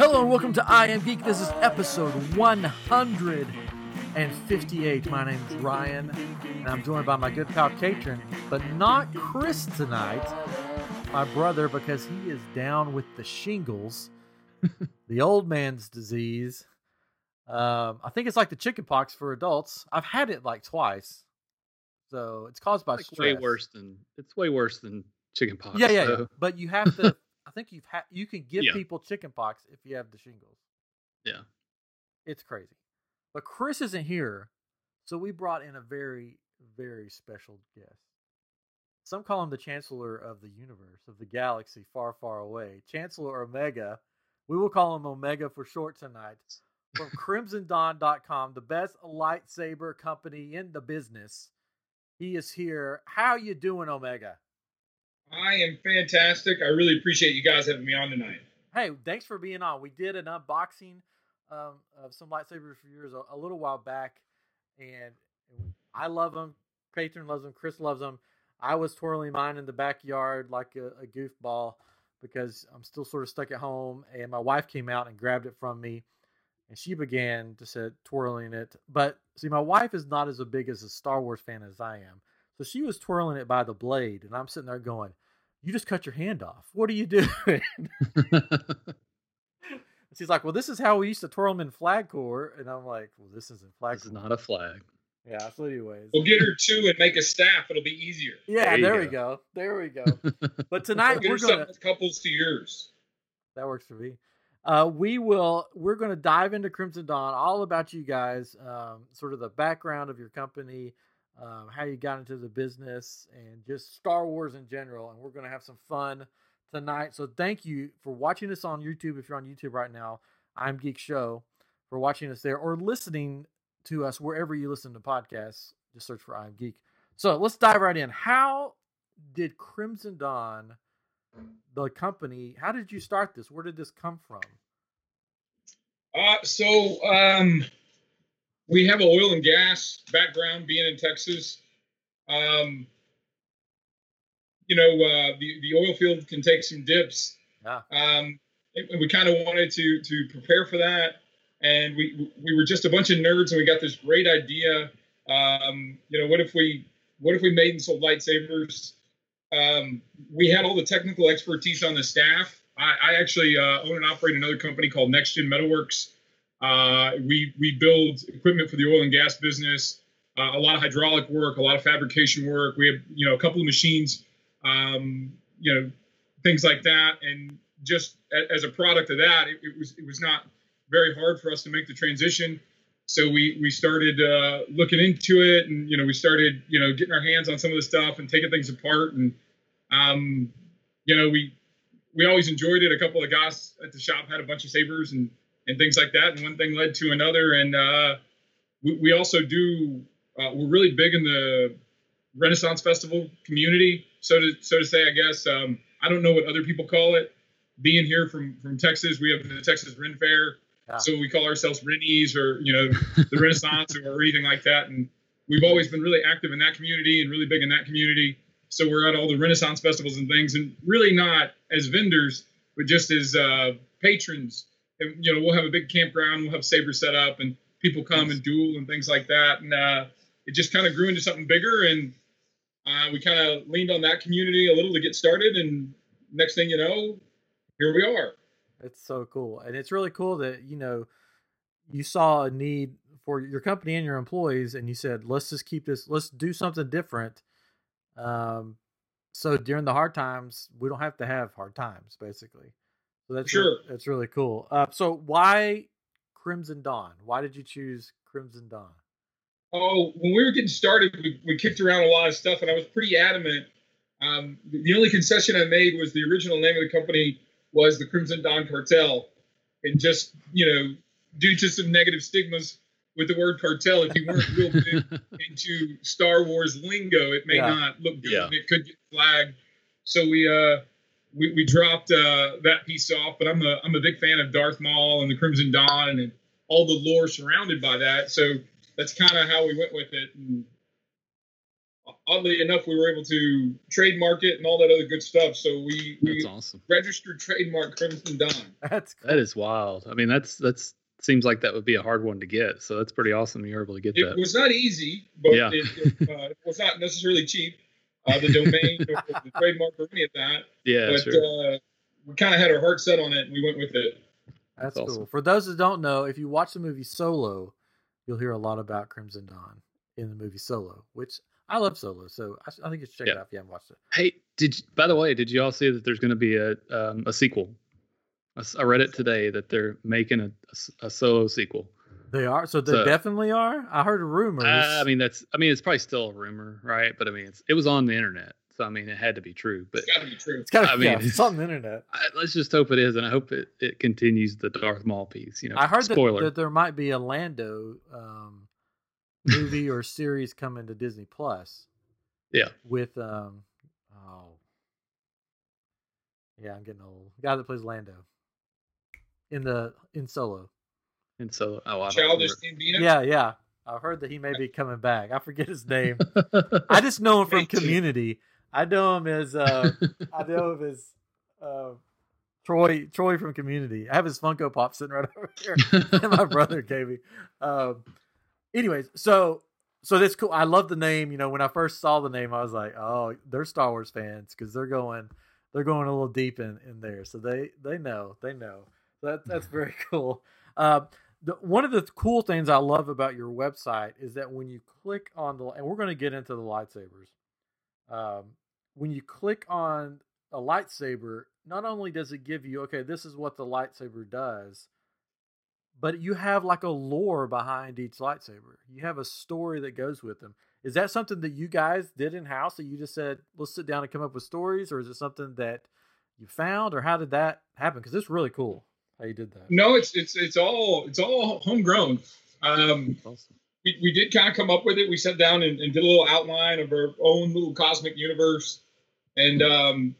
Hello and welcome to I Am Geek. This is episode 158. My name is Ryan, and I'm joined by my good pal Katrin, but not Chris tonight, my brother, because he is down with the shingles, the old man's disease. Um, I think it's like the chicken pox for adults. I've had it like twice, so it's caused by like stress. way worse than it's way worse than chicken pox. Yeah, yeah, yeah. so, But you have to. I think you've had. You can give Yeah. people chicken pox if you have the shingles. yeah. It's crazy. But Chris isn't here, so we brought in a very, very special guest. Some call him the Chancellor of the universe, of the galaxy far, far away. Chancellor Omega. We will call him Omega for short tonight. From CrimsonDawn.com, the best lightsaber company in the business. He is here. How you doing, Omega? I am fantastic. I really appreciate you guys having me on tonight. Hey, thanks for being on. We did an unboxing um, of some lightsabers for yours a, a little while back, and I love them. Katrin loves them. Chris loves them. I was twirling mine in the backyard like a, a goofball because I'm still sort of stuck at home, and my wife came out and grabbed it from me, and she began to say twirling it. But see, my wife is not as big as a Star Wars fan as I am, so she was twirling it by the blade, and I'm sitting there going, "You just cut your hand off. What are you doing?" She's like, "Well, this is how we used to twirl them in flag corps," and I'm like, "Well, this isn't flag this is not a flag. Yeah. So, anyways, We'll get her two and make a staff. It'll be easier. yeah, There you there we go. go, there we go. But tonight get her we're gonna couples to yours. that works for me. Uh, we will we're gonna dive into Crimson Dawn, all about you guys, um, sort of the background of your company, um, how you got into the business, and just Star Wars in general. And we're gonna have some fun tonight. So thank you for watching us on YouTube. If you're on YouTube right now, I'm Geek Show for watching us there or listening to us wherever you listen to podcasts. Just search for I'm Geek. So let's dive right in. How did Crimson Dawn, the company, how did you start this? Where did this come from? Uh, so um, we have an oil and gas background, being in Texas. Um, you know, uh, the the oil field can take some dips. Yeah. Um, we kind of wanted to to prepare for that, and we we were just a bunch of nerds, and we got this great idea. Um, you know, what if we what if we made and sold lightsabers? Um, we had all the technical expertise on the staff. I, I actually uh, own and operate another company called Next Gen Metalworks. Uh, we we build equipment for the oil and gas business. Uh, a lot of hydraulic work, a lot of fabrication work. We have you know a couple of machines, um, you know, things like that. And just a, as a product of that, it, it was it was not very hard for us to make the transition. So we we started uh, looking into it, and you know we started you know getting our hands on some of the stuff and taking things apart, and um, you know we we always enjoyed it. A couple of guys at the shop had a bunch of sabers and and things like that, and one thing led to another. And uh, we, we also do uh, we're really big in the Renaissance Festival community, so to so to say. I guess um, I don't know what other people call it. Being here from from Texas, we have the Texas Ren Fair, Yeah. so we call ourselves Rennies or you know the Renaissance or anything like that. And we've always been really active in that community and really big in that community. So we're at all the Renaissance festivals and things, and really not as vendors, but just as uh, patrons. And you know, we'll have a big campground, we'll have sabers set up, and people come and duel and things like that. And uh, it just kind of grew into something bigger, and uh, we kind of leaned on that community a little to get started. And next thing you know, here we are. It's so cool. And it's really cool that, you know, you saw a need for your company and your employees and you said, let's just keep this, let's do something different. Um, so during the hard times, we don't have to have hard times, basically. So that's Sure. re- that's really cool. Uh, so why Crimson Dawn? Why did you choose Crimson Dawn? Oh, when we were getting started, we, we kicked around a lot of stuff, and I was pretty adamant. Um, the, the only concession I made was the original name of the company was the Crimson Dawn Cartel, and just you know, due to some negative stigmas with the word cartel, if you weren't real big into Star Wars lingo, it may Yeah. not look good, Yeah. and it could get flagged. So we uh, we, we dropped uh, that piece off. But I'm a I'm a big fan of Darth Maul and the Crimson Dawn and all the lore surrounded by that. So that's kind of how we went with it. And oddly enough, we were able to trademark it and all that other good stuff. So we we awesome. registered trademark Crimson Dawn. That's cool. That is wild. I mean, that's that's seems like that would be a hard one to get. So that's pretty awesome. You're able to get It that. It was not easy, but Yeah. it, it, uh, it was not necessarily cheap. Uh, the domain, or the trademark, or any of that. Yeah, but sure. uh, we kind of had our heart set on it, and we went with it. That's That's awesome. cool. For those that don't know, if you watch the movie Solo, you'll hear a lot about Crimson Dawn in the movie Solo, which I love Solo, so I, I think you should check it out if you haven't watched it. Hey, did you, by the way, did you all see that there's going to be a um, a sequel? I read it today that they're making a solo sequel. They are, so they So- definitely are. I heard rumors. Uh, I mean, that's I mean, it's probably still a rumor, right? But I mean, it's, it was on the internet, so I mean, it had to be true. But It's got to be true. it's got to I be yeah, mean- it's on the internet. I, let's just hope it is, and I hope it, it continues the Darth Maul piece. You know, I heard that, that there might be a Lando um, movie or series coming to Disney Plus. Yeah. With um, oh, yeah, I'm getting old. The guy that plays Lando in the in Solo. And so, oh, I don't Childish. Gambino. Yeah, yeah. I've heard that he may be coming back. I forget his name. I just know him from Community. I know him as uh, I know him as uh, Troy Troy from Community. I have his Funko Pop sitting right over here. that my brother gave me. Um, anyways, so so that's cool. I love the name. You know, when I first saw the name, I was like, oh, they're Star Wars fans because they're going they're going a little deep in in there. So they they know they know. That that's very cool. Uh, the, one of the cool things I love about your website is that when you click on the and we're going to get into the lightsabers. Um, when you click on a lightsaber, not only does it give you okay, this is what the lightsaber does, but you have like a lore behind each lightsaber. You have a story that goes with them. Is that something that you guys did in house that you just said, let's sit down and come up with stories, or is it something that you found, or how did that happen? Because it's really cool how you did that. No, it's it's it's all it's all homegrown. Um, Awesome. we, we did kind of come up with it. We sat down and, and did a little outline of our own little cosmic universe, and um,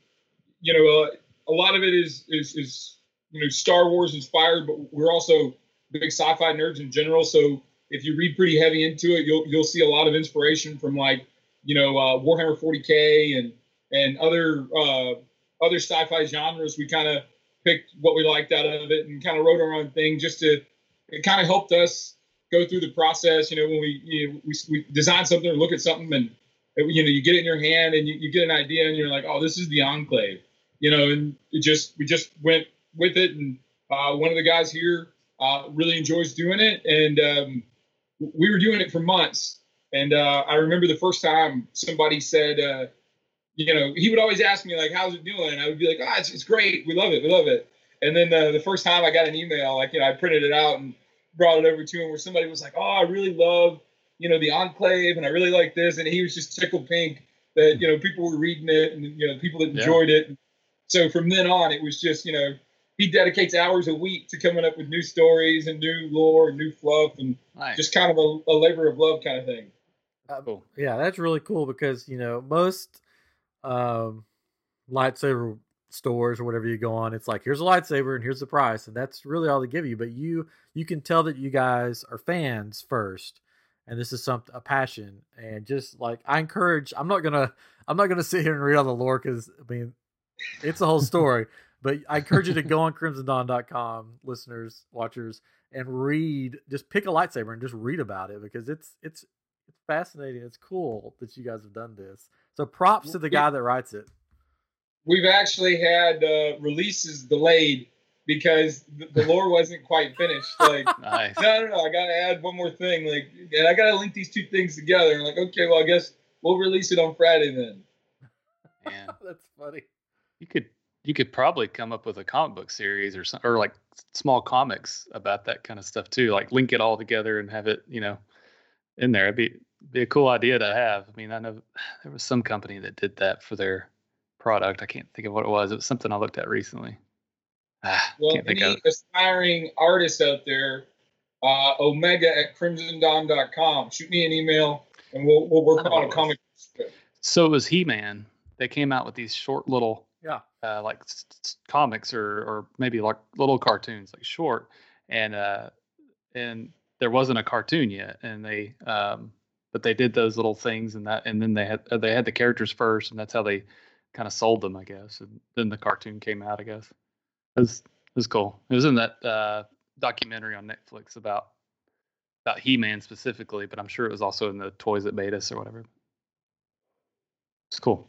you know, uh, a lot of it is is is you know Star Wars inspired, but we're also big sci-fi nerds in general. So if you read pretty heavy into it, you'll you'll see a lot of inspiration from like you know uh, Warhammer 40k and and other uh, other sci-fi genres. We kind of picked what we liked out of it and kind of wrote our own thing just to it kind of helped us go through the process. You know, when we you know, we, we design something or look at something and it, you know you get it in your hand and you, you get an idea and you're like, oh, this is the enclave. You know, and it just we just went with it. And uh, one of the guys here uh, really enjoys doing it, and um, we were doing it for months. And uh, I remember the first time somebody said, uh, you know, he would always ask me like, "How's it doing?" And I would be like, "Ah, it's, it's great. We love it. We love it." And then uh, the first time I got an email, like you know, I printed it out and brought it over to him, where somebody was like, "Oh, I really love, you know, the Enclave, and I really like this," and he was just tickled pink that you know people were reading it and you know people that Yeah. enjoyed it. So from then on, it was just you know he dedicates hours a week to coming up with new stories and new lore and new fluff and Nice. just kind of a, a labor of love kind of thing. cool. Yeah, that's really cool because you know most um, lightsaber stores or whatever you go on, it's like here's a lightsaber and here's the price, and that's really all they give you. But you you can tell that you guys are fans first, and this is some a passion, and just like I encourage, I'm not gonna I'm not gonna sit here and read all the lore because I mean it's a whole story. But I encourage you to go on crimsondawn.com, listeners, watchers, and read. Just pick a lightsaber and just read about it because it's it's it's fascinating. It's cool that you guys have done this. So props to the guy that writes it. We've actually had uh, releases delayed because the, the lore wasn't quite finished. Like, Nice. no, no, no, I gotta add one more thing. Like, and I gotta link these two things together. And like, okay, well, I guess we'll release it on Friday then. Man, That's funny. you could you could probably come up with a comic book series or some or like small comics about that kind of stuff too. Like link it all together and have it, you know, in there. It'd be be a cool idea to have. I mean, I know there was some company that did that for their product. I can't think of what it was. It was something I looked at recently. Ah, Well, can't think any of it. aspiring artists out there, uh, Omega at crimsondawn.com. Shoot me an email and we'll we'll work on a comic. So it was He Man. They came out with these short little Yeah. uh, like s- s- comics or or maybe like little cartoons, like short, and uh, and there wasn't a cartoon yet, and they um, but they did those little things and that, and then they had they had the characters first, and that's how they kind of sold them, I guess. And then the cartoon came out, I guess. It was it was cool. It was in that uh, documentary on Netflix about about He-Man specifically, but I'm sure it was also in the toys that made us or whatever. It's cool.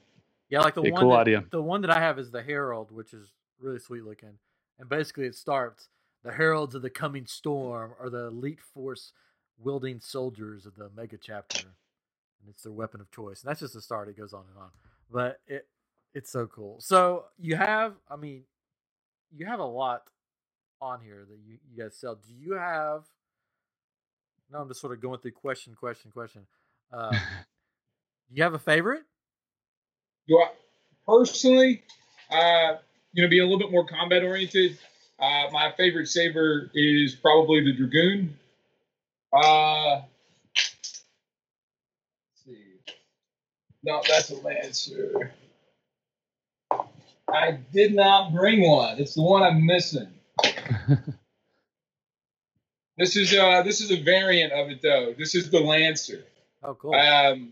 Yeah, like the Yeah, one cool that, idea. the one that I have is the Herald, which is really sweet looking. And basically it starts the heralds of the coming storm are the elite force wielding soldiers of the mega chapter. And it's their weapon of choice. And that's just the start. It goes on and on. But it it's so cool. So you have I mean, you have a lot on here that you, you guys sell. Do you have no, I'm just sort of going through question, question, question. Uh, do you have a favorite? Do I personally, uh, you know, be a little bit more combat oriented? Uh, my favorite saber is probably the dragoon. Uh, let's see, no, that's a lancer. I did not bring one. It's the one I'm missing. This is uh, this is a variant of it though. This is the lancer. Oh, cool. Um,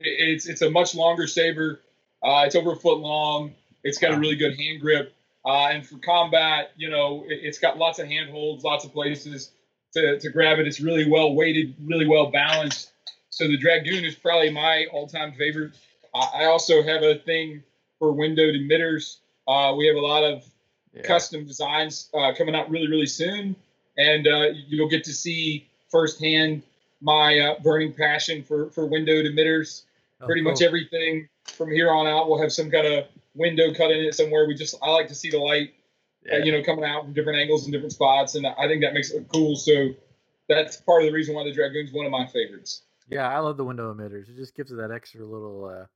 it- it's it's a much longer saber. Uh, it's over a foot long. It's got a really good hand grip. Uh, and for combat, you know, it, it's got lots of handholds, lots of places to, to grab it. It's really well weighted, really well balanced. So the Dragoon is probably my all-time favorite. I I also have a thing for windowed emitters. Uh, we have a lot of Yeah. custom designs uh, coming out really, really soon, and uh, you'll get to see firsthand my uh, burning passion for for windowed emitters. Oh, Pretty much everything from here on out will have some kind of window cut in it somewhere. We just I like to see the light, uh, Yeah. you know, coming out from different angles and different spots, and I think that makes it look cool. So that's part of the reason why the Dragoon's one of my favorites. Yeah, I love the window emitters. It just gives it that extra little uh,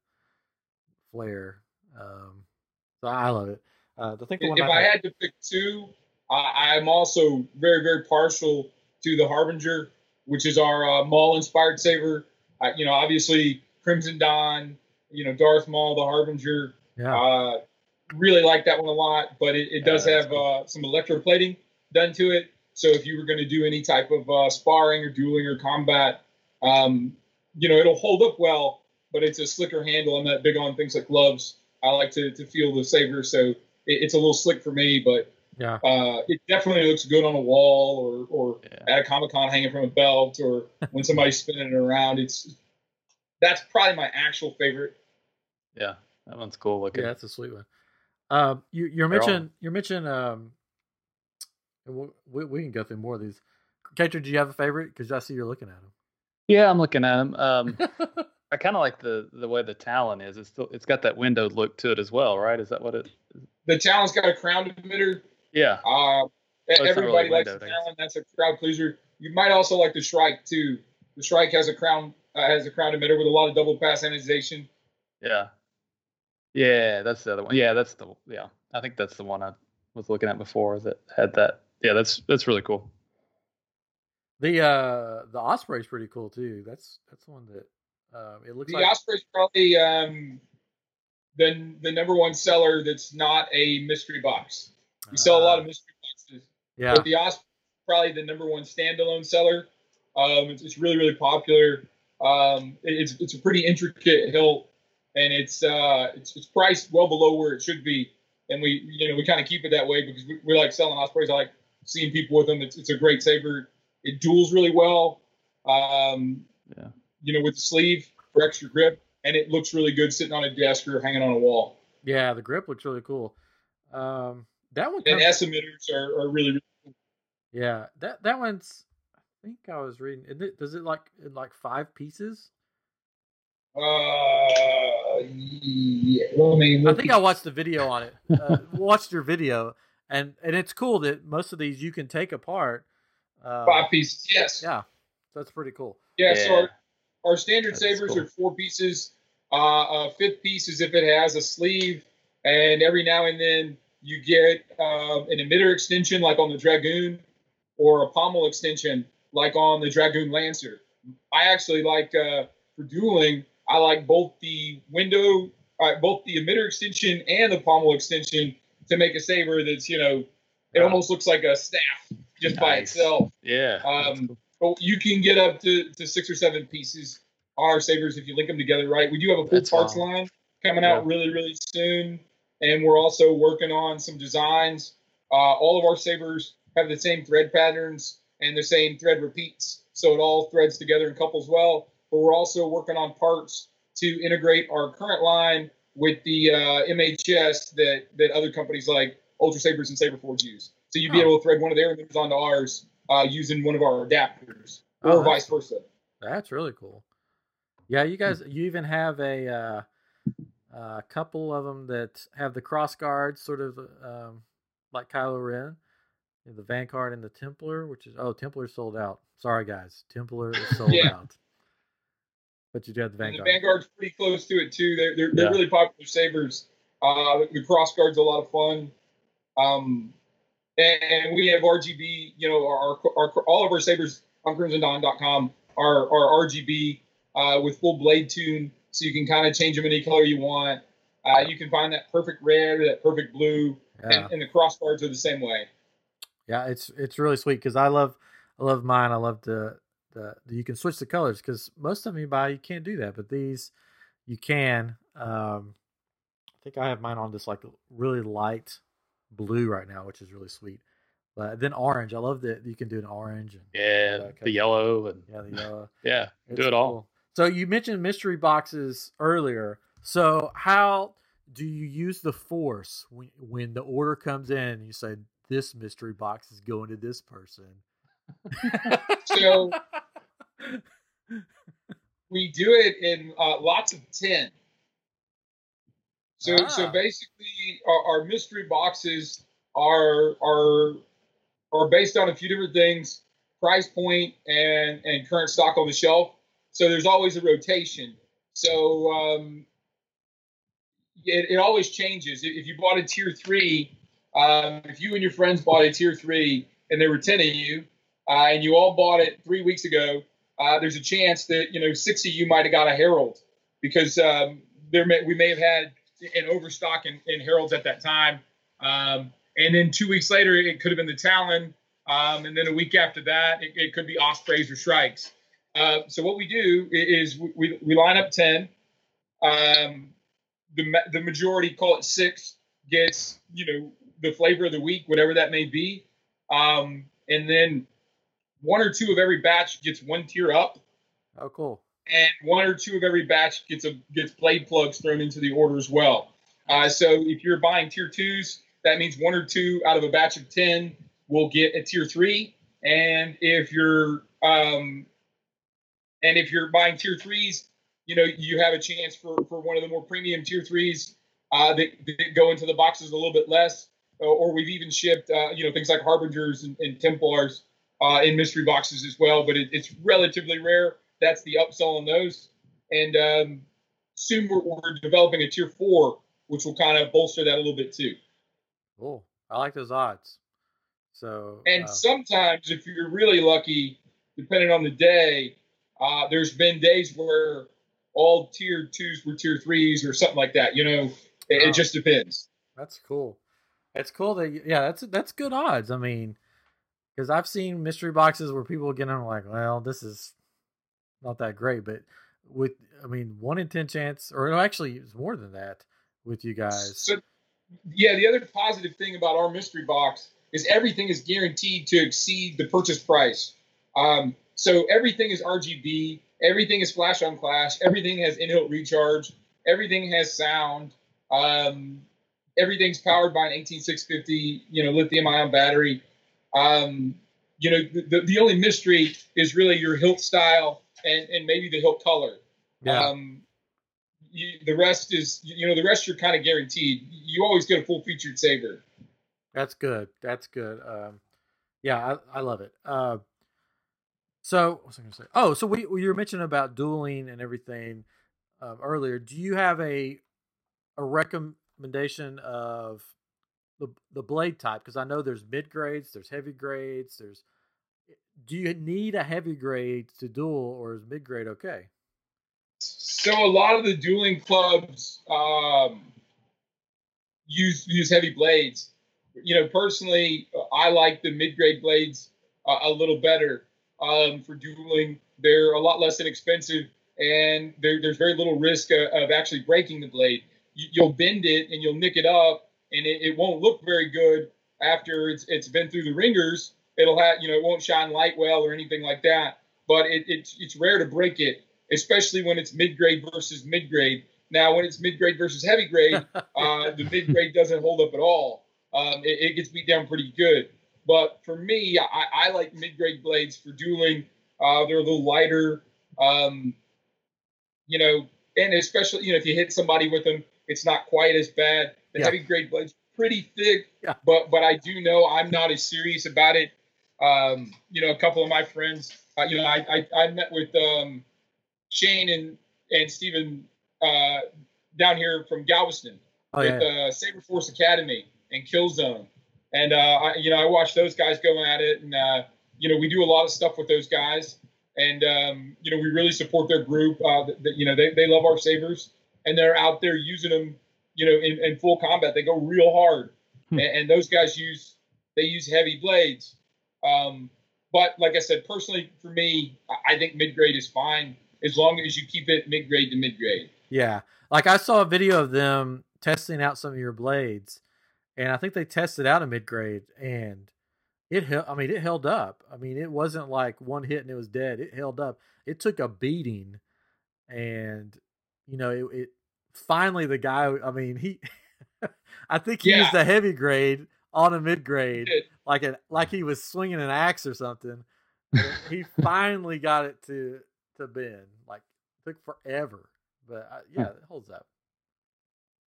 flair. Um, so I love it. Uh, I the one If I had to pick two, I, I'm also very, very partial to the Harbinger, which is our uh, Maul-inspired saber. Uh, you know, obviously Crimson Dawn, you know, Darth Maul, the Harbinger. Yeah, Uh, really like that one a lot, but it, it does Yeah, that's have uh, some electroplating done to it. So if you were going to do any type of uh, sparring or dueling or combat, um, you know, it'll hold up well, but it's a slicker handle. I'm not big on things like gloves. I like to, to feel the saber, so it, it's a little slick for me, but yeah, uh, it definitely looks good on a wall or, or Yeah. at a Comic Con hanging from a belt or when somebody's spinning it around. It's that's probably my actual favorite. yeah, that one's cool looking. yeah. That's a sweet one. Um, you you They're mentioning mentioned you mentioned um, we'll- we we can go through more of these. Cater, do you have a favorite? Because I see you're looking at them. Yeah, I'm looking at them. Um. I kind of like the the way the Talon is. It's still, it's got that windowed look to it as well, right? Is that what it? The Talon's got a crown emitter. Yeah, Uh, it's everybody really likes the I guess. Talon. That's a crowd pleaser. You might also like the Shrike too. The Shrike has a crown uh, has a crown emitter with a lot of double pass anodization. yeah, yeah. That's the other one. Yeah, that's the yeah. I think that's the one I was looking at before that had that. Yeah, that's that's really cool. the uh the Osprey's pretty cool too. That's that's the one that um, it looks The like. Osprey's probably um, the the number one seller that's not a mystery box. We sell a lot of Ah, mystery boxes, yeah, but the Osprey probably the number one standalone seller. Um, it's, it's really really popular. Um, it- it's it's a pretty intricate hilt, and it's uh it's, it's priced well below where it should be. And we you know we kind of keep it that way because we, we like selling Ospreys. I like seeing people with them. It's, it's a great saber. It duels really well. Um, Yeah. You know, with the sleeve for extra grip, and it looks really good sitting on a desk or hanging on a wall. yeah. The grip looks really cool. Um, that one. And S emitters are, are really, really Yeah, that that one's. I think I was reading. Is it, does it like in like five pieces? Uh, yeah. Let me I look think I watched the video on it. Uh, watched your video, and and it's cool that most of these you can take apart. Uh, five pieces. Yes. Yeah, so that's pretty cool. Yeah. So our, our standard That's sabers cool. are four pieces. Uh, a fifth piece is if it has a sleeve, and every now and then you get um, an emitter extension like on the Dragoon, or a pommel extension like on the Dragoon Lancer. I actually like uh, for dueling. I like both the window, uh, both the emitter extension and the pommel extension to make a saber that's you know, it Yeah. almost looks like a staff just by itself. Yeah. Um, cool. Oh, you can get up to, to six or seven pieces. on our sabers if you link them together right. We do have a full parts wow. line coming out Yeah. really really soon, and we're also working on some designs. Uh, all of our sabers have the same thread patterns and the same thread repeats, so it all threads together and couples well. But we're also working on parts to integrate our current line with the uh, MHS that that other companies like Ultra Sabers and Saberforge use. So you'd be Oh. able to thread one of their emitters onto ours uh, using one of our adapters, Oh, or that's vice versa. That's really cool. Yeah, you guys, you even have a uh, a couple of them that have the cross guards, sort of um, like Kylo Ren, the Vanguard and the Templar, which is oh Templar sold out. Sorry guys, Templar is sold Yeah. out. But you do have the And the Vanguard. Vanguard's pretty close to it too. They're they're, they're Yeah. really popular sabers. Uh, the cross guard's a lot of fun. Um, and, and we have RGB. You know, our, our, our all of our sabers on CrimsonDawn.com are are RGB uh, with full blade tune, so you can kind of change them any color you want. Uh, you can find that perfect red or that perfect blue, Yeah, and, and the cross guards are the same way. yeah, it's it's really sweet because I love I love mine. I love the the, the you can switch the colors because most of them you buy you can't do that, but these you can. Um, I think I have mine on this like really light blue right now, which is really sweet. But then orange, I love that you can do an orange and Yeah, Okay. the yellow and yeah, the yellow. yeah, It's do it all. cool. So you mentioned mystery boxes earlier. So how do you use the force when, when the order comes in? and You say this mystery box is going to this person. So we do it in uh, lots of ten. So so Ah. basically, our, our mystery boxes are are are based on a few different things: price point and and current stock on the shelf. So there's always a rotation. So um, it, it always changes. If you bought a tier three, um, if you and your friends bought a tier three and there were ten of you, uh, and you all bought it three weeks ago, uh, there's a chance that you know six of you might have got a Herald because um, there may, we may have had an overstock in, in Heralds at that time, um, and then two weeks later it could have been the Talon, um, and then a week after that it, it could be Ospreys or Shrikes. Uh, so what we do is we, we, line up ten. Um, the the majority call it six gets you know the flavor of the week, whatever that may be, um, and then one or two of every batch gets one tier up, Oh, cool. and one or two of every batch gets a gets blade plugs thrown into the order as well. Uh, so if you're buying tier twos, that means one or two out of a batch of ten will get a tier three, and if you're um, and if you're buying tier threes, you know you have a chance for for one of the more premium tier threes uh, that, that go into the boxes a little bit less. Or, or we've even shipped uh, you know things like harbingers and, and templars uh, in mystery boxes as well, but it, it's relatively rare. That's the upsell on those. And um, soon we're, we're developing a tier four, which will kind of bolster that a little bit too. Cool. I like those odds. So And uh, sometimes, if you're really lucky, depending on the day, uh, there's been days where all tier twos were tier threes or something like that. You know, it, Oh. it just depends. That's cool. It's cool that you- yeah, that's that's good odds. I mean, because I've seen mystery boxes where people get them like, well, this is not that great, but with I mean, one in ten chance, or no, actually, it's more than that with you guys. So, yeah, the other positive thing about our mystery box is everything is guaranteed to exceed the purchase price. Um, so everything is RGB, everything is flash on flash, everything has in-hilt recharge, everything has sound, um, everything's powered by an 18650, you know, lithium-ion battery. Um, you know, the, the, only mystery is really your hilt style and, and maybe the hilt color. Yeah, Um, you, the rest is, you know, the rest you're kind of guaranteed. You always get a full featured saber. that's good. That's good. Um, yeah, I, I love it. Uh, so what was I going to say? Oh, so we you were mentioning about dueling and everything um, earlier. Do you have a a recommendation of the the blade type? Because I know there's mid grades, there's heavy grades, there's. Do you need a heavy grade to duel, or is mid grade okay? So a lot of the dueling clubs um, use use heavy blades. You know, personally, I like the mid grade blades uh, a little better um, for dueling. They're a lot less inexpensive. and there's very little risk of, of actually breaking the blade. You, will bend it and you'll nick it up, and it, it won't look very good after it's it's been through the ringers. It'll have you know it won't shine light well or anything like that. But it, it's it's rare to break it, especially when it's mid grade versus mid grade. Now, when it's mid grade versus heavy grade, uh, the mid grade doesn't hold up at all. Um, it, it, gets beat down pretty good. But for me, I, I like mid grade blades for dueling. Uh, they're a little lighter. Um, you know, and especially you know if you hit somebody with them, it's not quite as bad. The yeah. heavy grade blades pretty thick, yeah. but but I do know I'm not as serious about it. Um, you know, a couple of my friends, uh, you know, I, I, I met with um, Shane and and Stephen uh, down here from Galveston oh, with yeah. uh, Saber Force Academy and Killzone, and uh, I, you know I watched those guys go at it, and uh, you know we do a lot of stuff with those guys, and um, you know we really support their group. Uh, that, you know they, they love our sabers, and they're out there using them, you know, in, in full combat. They go real hard, hmm. and, and, those guys use they use heavy blades. Um, but like I said, personally for me, I think mid grade is fine as long as you keep it mid grade to mid grade. Yeah, like I saw a video of them testing out some of your blades, and I think they tested out a mid grade, and it held. I mean, it held up. I mean, it wasn't like one hit and it was dead. It held up. It took a beating, and you know, it, it finally the guy. I mean, he. I think he yeah. used a heavy grade on a mid grade, like a like he was swinging an axe or something. he finally got it to to bend. Like took forever, but uh, yeah, it holds up.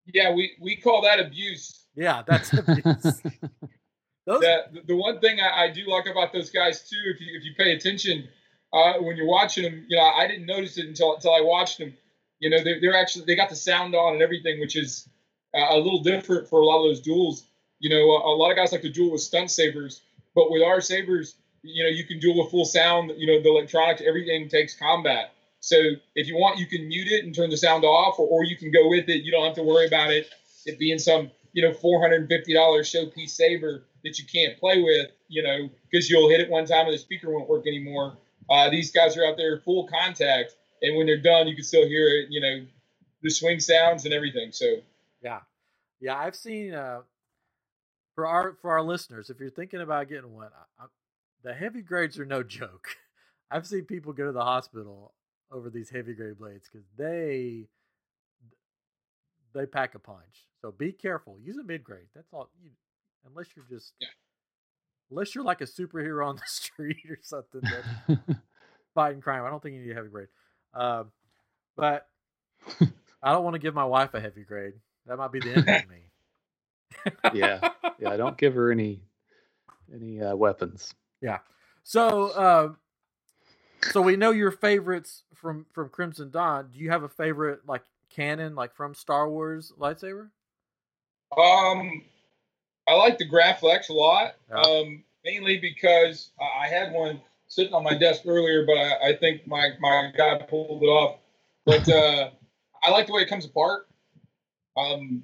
Yeah, we we call that abuse. Yeah, that's abuse. Those... The, the one thing I, I, do like about those guys too, if you if you pay attention uh, when you're watching them, you know, I didn't notice it until until I watched them. You know, they're, they're actually they got the sound on and everything, which is uh, a little different for a lot of those duels. You know, a, a lot of guys like to duel with stunt sabers, but with our sabers, you know, you can duel with full sound. You know, the electronics, everything takes combat. So if you want, you can mute it and turn the sound off, or, or you can go with it. You don't have to worry about it it being some you know four hundred and fifty dollars showpiece saber that you can't play with, you know, because you'll hit it one time and the speaker won't work anymore. Uh, these guys are out there full contact, and when they're done, you can still hear it, you know, the swing sounds and everything. So, yeah, yeah, I've seen uh, for our for our listeners, if you're thinking about getting one, I, I, the heavy grades are no joke. I've seen people go to the hospital over these heavy grade blades because they they pack a punch. So be careful. Use a mid grade. That's all. You, unless you're just yeah. unless you're like a superhero on the street or something fighting crime. I don't think you need a heavy grade. Um, but I don't want to give my wife a heavy grade. That might be the end of me. yeah, yeah. I don't give her any any uh, weapons. Yeah. So, uh, so we know your favorites from from Crimson Dawn. Do you have a favorite like canon, like from Star Wars lightsaber? Um, I like the Graflex a lot, yeah. um, mainly because I had one sitting on my desk earlier, but I, I think my, my guy pulled it off. But uh, I like the way it comes apart. Um,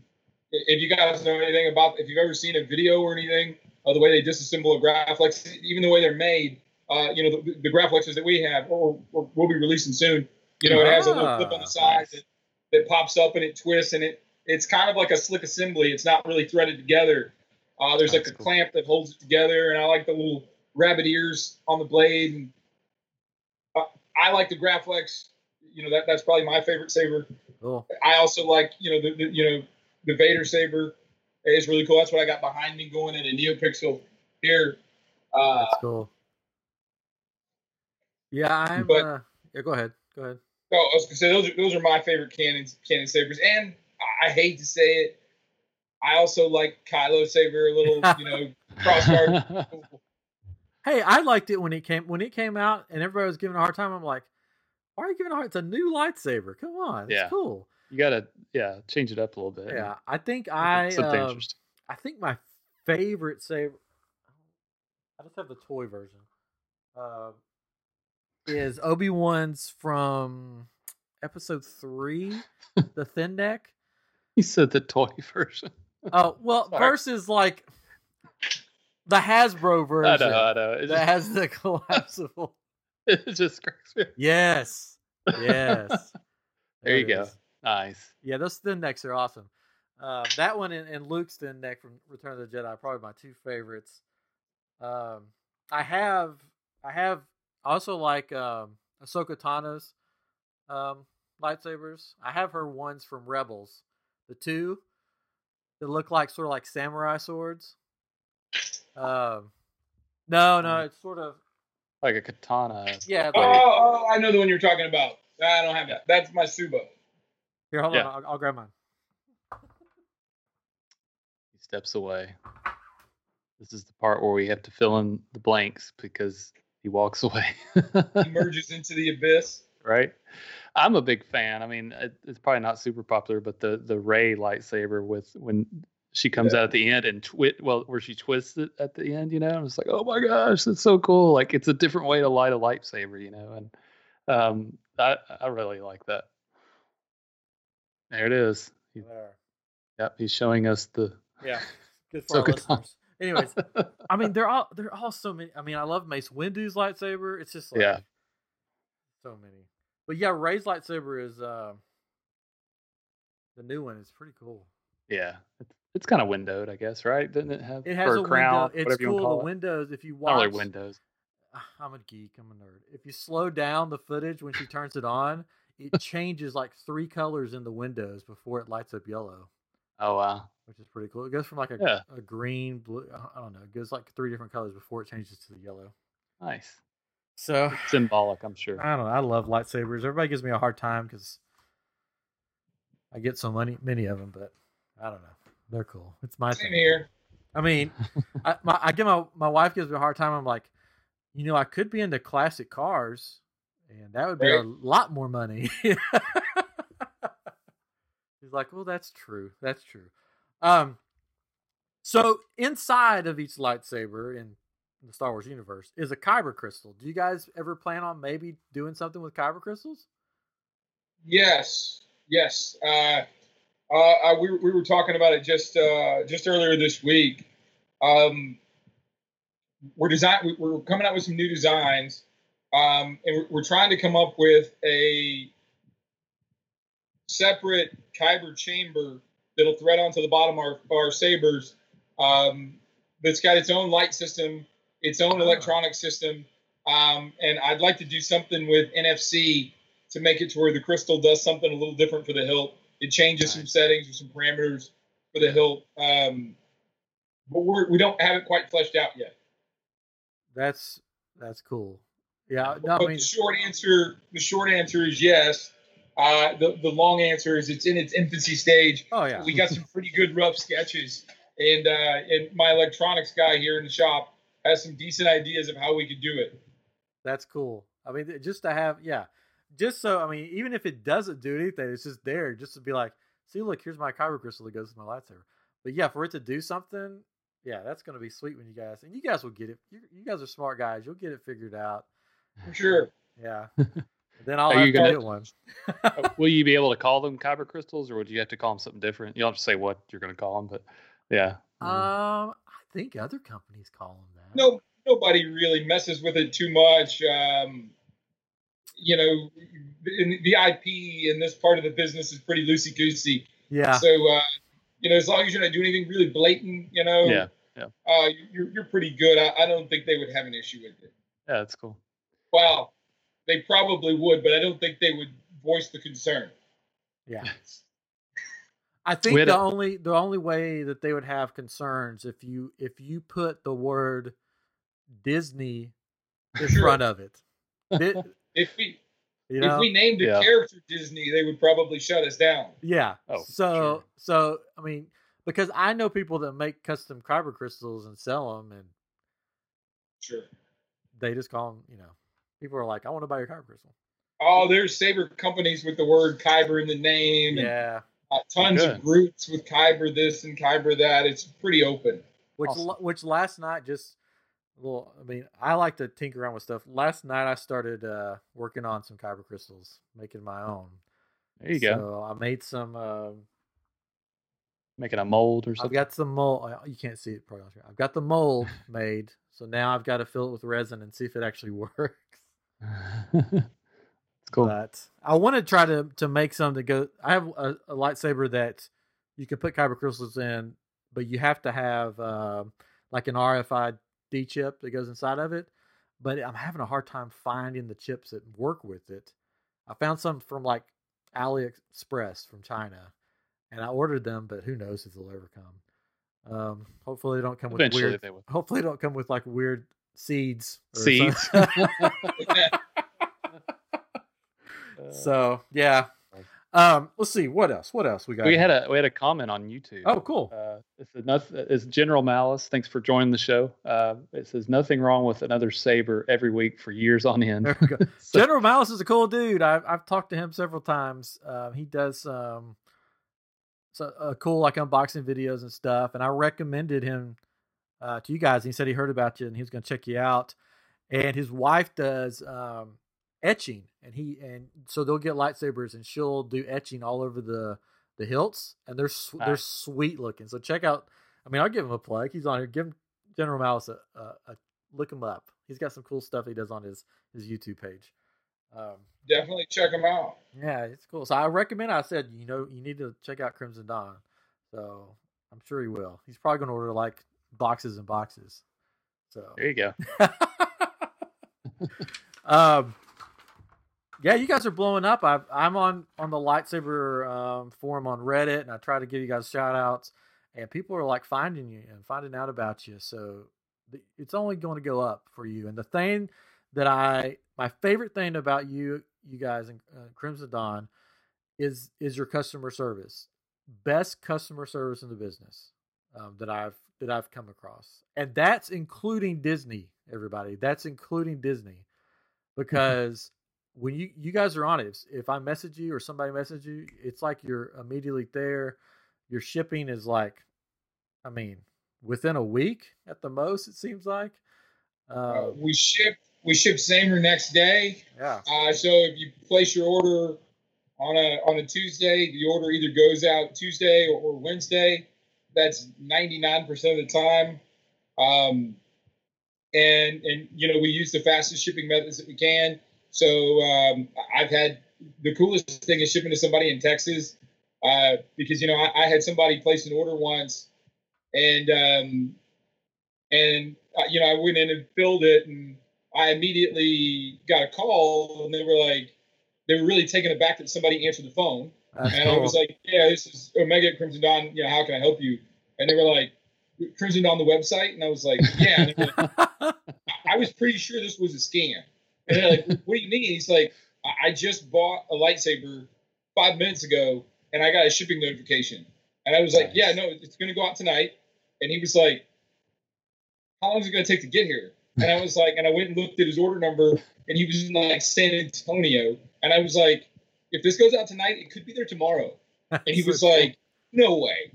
if you guys know anything about, if you've ever seen a video or anything of the way they disassemble a Graflex, even the way they're made, uh, you know, the, the Graflexes that we have, or, or we'll be releasing soon, you know, it has a little clip on the ah, side that, that pops up and it twists, and it it's kind of like a slick assembly. It's not really threaded together. Uh, there's That's like a cool. clamp that holds it together, and I like the little rabbit ears on the blade. And uh, I like the Graflex. You know that that's probably my favorite saber. Cool. I also like you know the, the you know the Vader saber is really cool. That's what I got behind me going in a NeoPixel here. Uh, that's cool. Yeah, I'm. But, uh, yeah, go ahead. Go ahead. Oh, I was gonna say those are those are my favorite canons, canon sabers, and I hate to say it, I also like Kylo Saber a little, you know, crossguard. hey, I liked it when it came when it came out, and everybody was giving a hard time. I'm like, why are you giving a hard? Time? It's a new lightsaber. Come on, it's yeah. cool. You gotta, yeah, change it up a little bit. Yeah, I think I, something um, interesting. I think my favorite saber. I just have the toy version. Uh, is Obi Wan's from episode three, the thin neck. He said the toy version. Oh well, Sorry. versus like the Hasbro version. I know, I know. It that just, has the collapsible. It just cracks me. Yes, Yes. There you go. is. Nice. Yeah, those thin necks are awesome. Um, that one and, and Luke's thin neck from Return of the Jedi are probably my two favorites. Um, I have I have I also like um, Ahsoka Tano's um, lightsabers. I have her ones from Rebels, the two that look like sort of like samurai swords. Um, no, no, it's sort of Like a katana. yeah. Oh, like- oh, I know the one you're talking about. I don't have that. That's my Subo. here, hold yeah. on, I'll, I'll grab mine. He steps away. This is the part where we have to fill in the blanks because he walks away. He merges into the abyss. right? I'm a big fan. I mean, it, it's probably not super popular, but the the Rey lightsaber with when she comes Yeah. out at the end and twit well where she twists it at the end, you know, and it's like, oh my gosh, that's so cool. Like it's a different way to light a lightsaber, you know, and um, I I really like that. There it is. He, There. yep, he's showing us the. Yeah, good for our Ahsoka Tano. listeners. Anyways, I mean, they're all they're all so many. I mean, I love Mace Windu's lightsaber. It's just like Yeah. so many. But yeah, Rey's lightsaber is uh, the new one. is pretty cool. Yeah, it's, it's kind of windowed, I guess, right? Doesn't it have It has or a crown, window. It's whatever you want cool. The it? windows. If you Not watch, really windows. Ah, I'm a geek. I'm a nerd. If you slow down the footage when she turns it on, it changes like three colors in the windows before it lights up yellow, Oh wow. which is pretty cool. It goes from like a, Yeah. a green, blue. I don't know. It goes like three different colors before it changes to the yellow. Nice. So Symbolic, I'm sure. I don't know. I love lightsabers. Everybody gives me a hard time because I get so many many of them, but I don't know. They're cool. It's my Same thing. here. I mean, I, my, I give my my wife gives me a hard time. I'm like, you know, I could be into classic cars, and that would be a lot more money. He's like, well, that's true. That's true. Um, so inside of each lightsaber in the Star Wars universe is a kyber crystal. Do you guys ever plan on maybe doing something with kyber crystals? Yes, yes. Uh, uh, I, we, we were talking about it just uh, just earlier this week. Um, we're design. we- We're coming out with some new designs, um, and we're, trying to come up with a separate kyber chamber that'll thread onto the bottom of our, our sabers. Um, that's got its own light system, its own electronic system, um, and I'd like to do something with NFC to make it to where the crystal does something a little different for the hilt. It changes some settings or some parameters for the hilt, um, but we're, we don't have it quite fleshed out yet. That's that's cool. Yeah, no, but I mean, the short answer, the short answer is yes. Uh, the the long answer is it's in its infancy stage. oh yeah, We got some pretty good rough sketches, and uh, and my electronics guy here in the shop has some decent ideas of how we could do it. That's cool. I mean, just to have, yeah, just so I mean, even if it doesn't do anything, it's just there, just to be like, see, look, here's my kyber crystal that goes with my lightsaber. But yeah, for it to do something, yeah, that's gonna be sweet when you guys and you guys will get it. You, you guys are smart guys. You'll get it figured out. For sure. Yeah. then I'll Are you to gonna- get one. Uh, Will you be able to call them kyber crystals, or would you have to call them something different? You don't have to say what you're going to call them, but yeah. um, I think other companies call them that. No, nobody really messes with it too much. Um, you know, in the IP in this part of the business is pretty loosey goosey. Yeah. So, uh, you know, as long as you're not doing anything really blatant, you know, Yeah, yeah. Uh, you're, you're pretty good. I, I don't think they would have an issue with it. yeah, that's cool. Well, they probably would, but I don't think they would voice the concern. Yeah. I think the a- only the only way that they would have concerns if you if you put the word Disney in Sure. front of it. Di- If we you know? if we named a Yeah. character Disney, they would probably shut us down. yeah. Oh, so sure. so I mean because I know people that make custom kyber crystals and sell them and Sure. they just call them, you know. People are like, "I want to buy your kyber crystal." Oh, there's saber companies with the word Kyber in the name, and Yeah. uh, tons of groups with Kyber this and Kyber that. It's pretty open. Which Awesome. la- which last night just little I mean, I like to tinker around with stuff. Last night I started uh working on some kyber crystals, making my own. There you go. So I made some. Uh, Making a mold or something. I've got some mold. You can't see it probably. on screen. I've got the mold made. So now I've got to fill it with resin and see if it actually works. it's Cool. But I want to try to to make some to go. I have a, a lightsaber that you can put kyber crystals in, but you have to have um, like an RFID chip that goes inside of it. But I'm having a hard time finding the chips that work with it. I found some from like AliExpress from China, and I ordered them, but who knows if they'll ever come. Um, hopefully they don't come with weird. they will. Hopefully they don't come with like weird seeds. or Seeds. so yeah. Um, let's see what else. What else we got? we here? had a we had a comment on YouTube. Oh, cool. Uh, it said nothing. It's General Malice. Thanks for joining the show. Uh, it says nothing wrong with another saber every week for years on end. There we go. So- General Malice is a cool dude. I've I've talked to him several times. Um, he does um, so uh, cool like unboxing videos and stuff. And I recommended him uh, to you guys. He said he heard about you and he was going to check you out. And his wife does um, etching, and he and so they'll get lightsabers, and she'll do etching all over the the hilts, and they're sw- they're sweet looking. So check out. I mean, I'll give him a plug. He's on here. Give him General Malice a, a, a look him up. He's got some cool stuff he does on his his YouTube page. Um, Definitely check him out. yeah, it's cool. So I recommend. I said, you know, you need to check out Crimson Dawn. So I'm sure he will. He's probably going to order like boxes and boxes. So There you go. um, yeah, you guys are blowing up. I, I'm on on the lightsaber um, forum on Reddit, and I try to give you guys shout outs, and people are like finding you and finding out about you. So it's only going to go up for you. And the thing that I, my favorite thing about you, you guys in uh, Crimson Dawn, is is your customer service. Best customer service in the business um, that I've that I've come across, and that's including Disney. Everybody, that's including Disney, because when you you guys are on it, if, I message you or somebody message you, it's like you're immediately there. Your shipping is like, I mean, within a week at the most. It seems like. Uh, Uh, we ship we ship same or next day. yeah. Uh, so if you place your order on a on a Tuesday, the order either goes out Tuesday or, or Wednesday. That's ninety nine percent of the time. Um, and and you know we use the fastest shipping methods that we can. So um, I've had the coolest thing is shipping to somebody in Texas uh, because you know I, I had somebody place an order once, and um, and uh, you know I went in and filled it, and I immediately got a call, and they were like, they were really taken aback that somebody answered the phone, That's and I was like, yeah, this is Omega Crimson Dawn. You know, how can I help you? And they were like, Crimson Dawn the website, and I was like, yeah. And they were like, I was pretty sure this was a scam. And they're like, what do you mean? He's like, I just bought a lightsaber five minutes ago and I got a shipping notification. And I was like, Nice. yeah, no, it's going to go out tonight. And he was like, how long is it going to take to get here? And I was like, and I went and looked at his order number and he was in like San Antonio. And I was like, if this goes out tonight, it could be there tomorrow. And he was like, no way.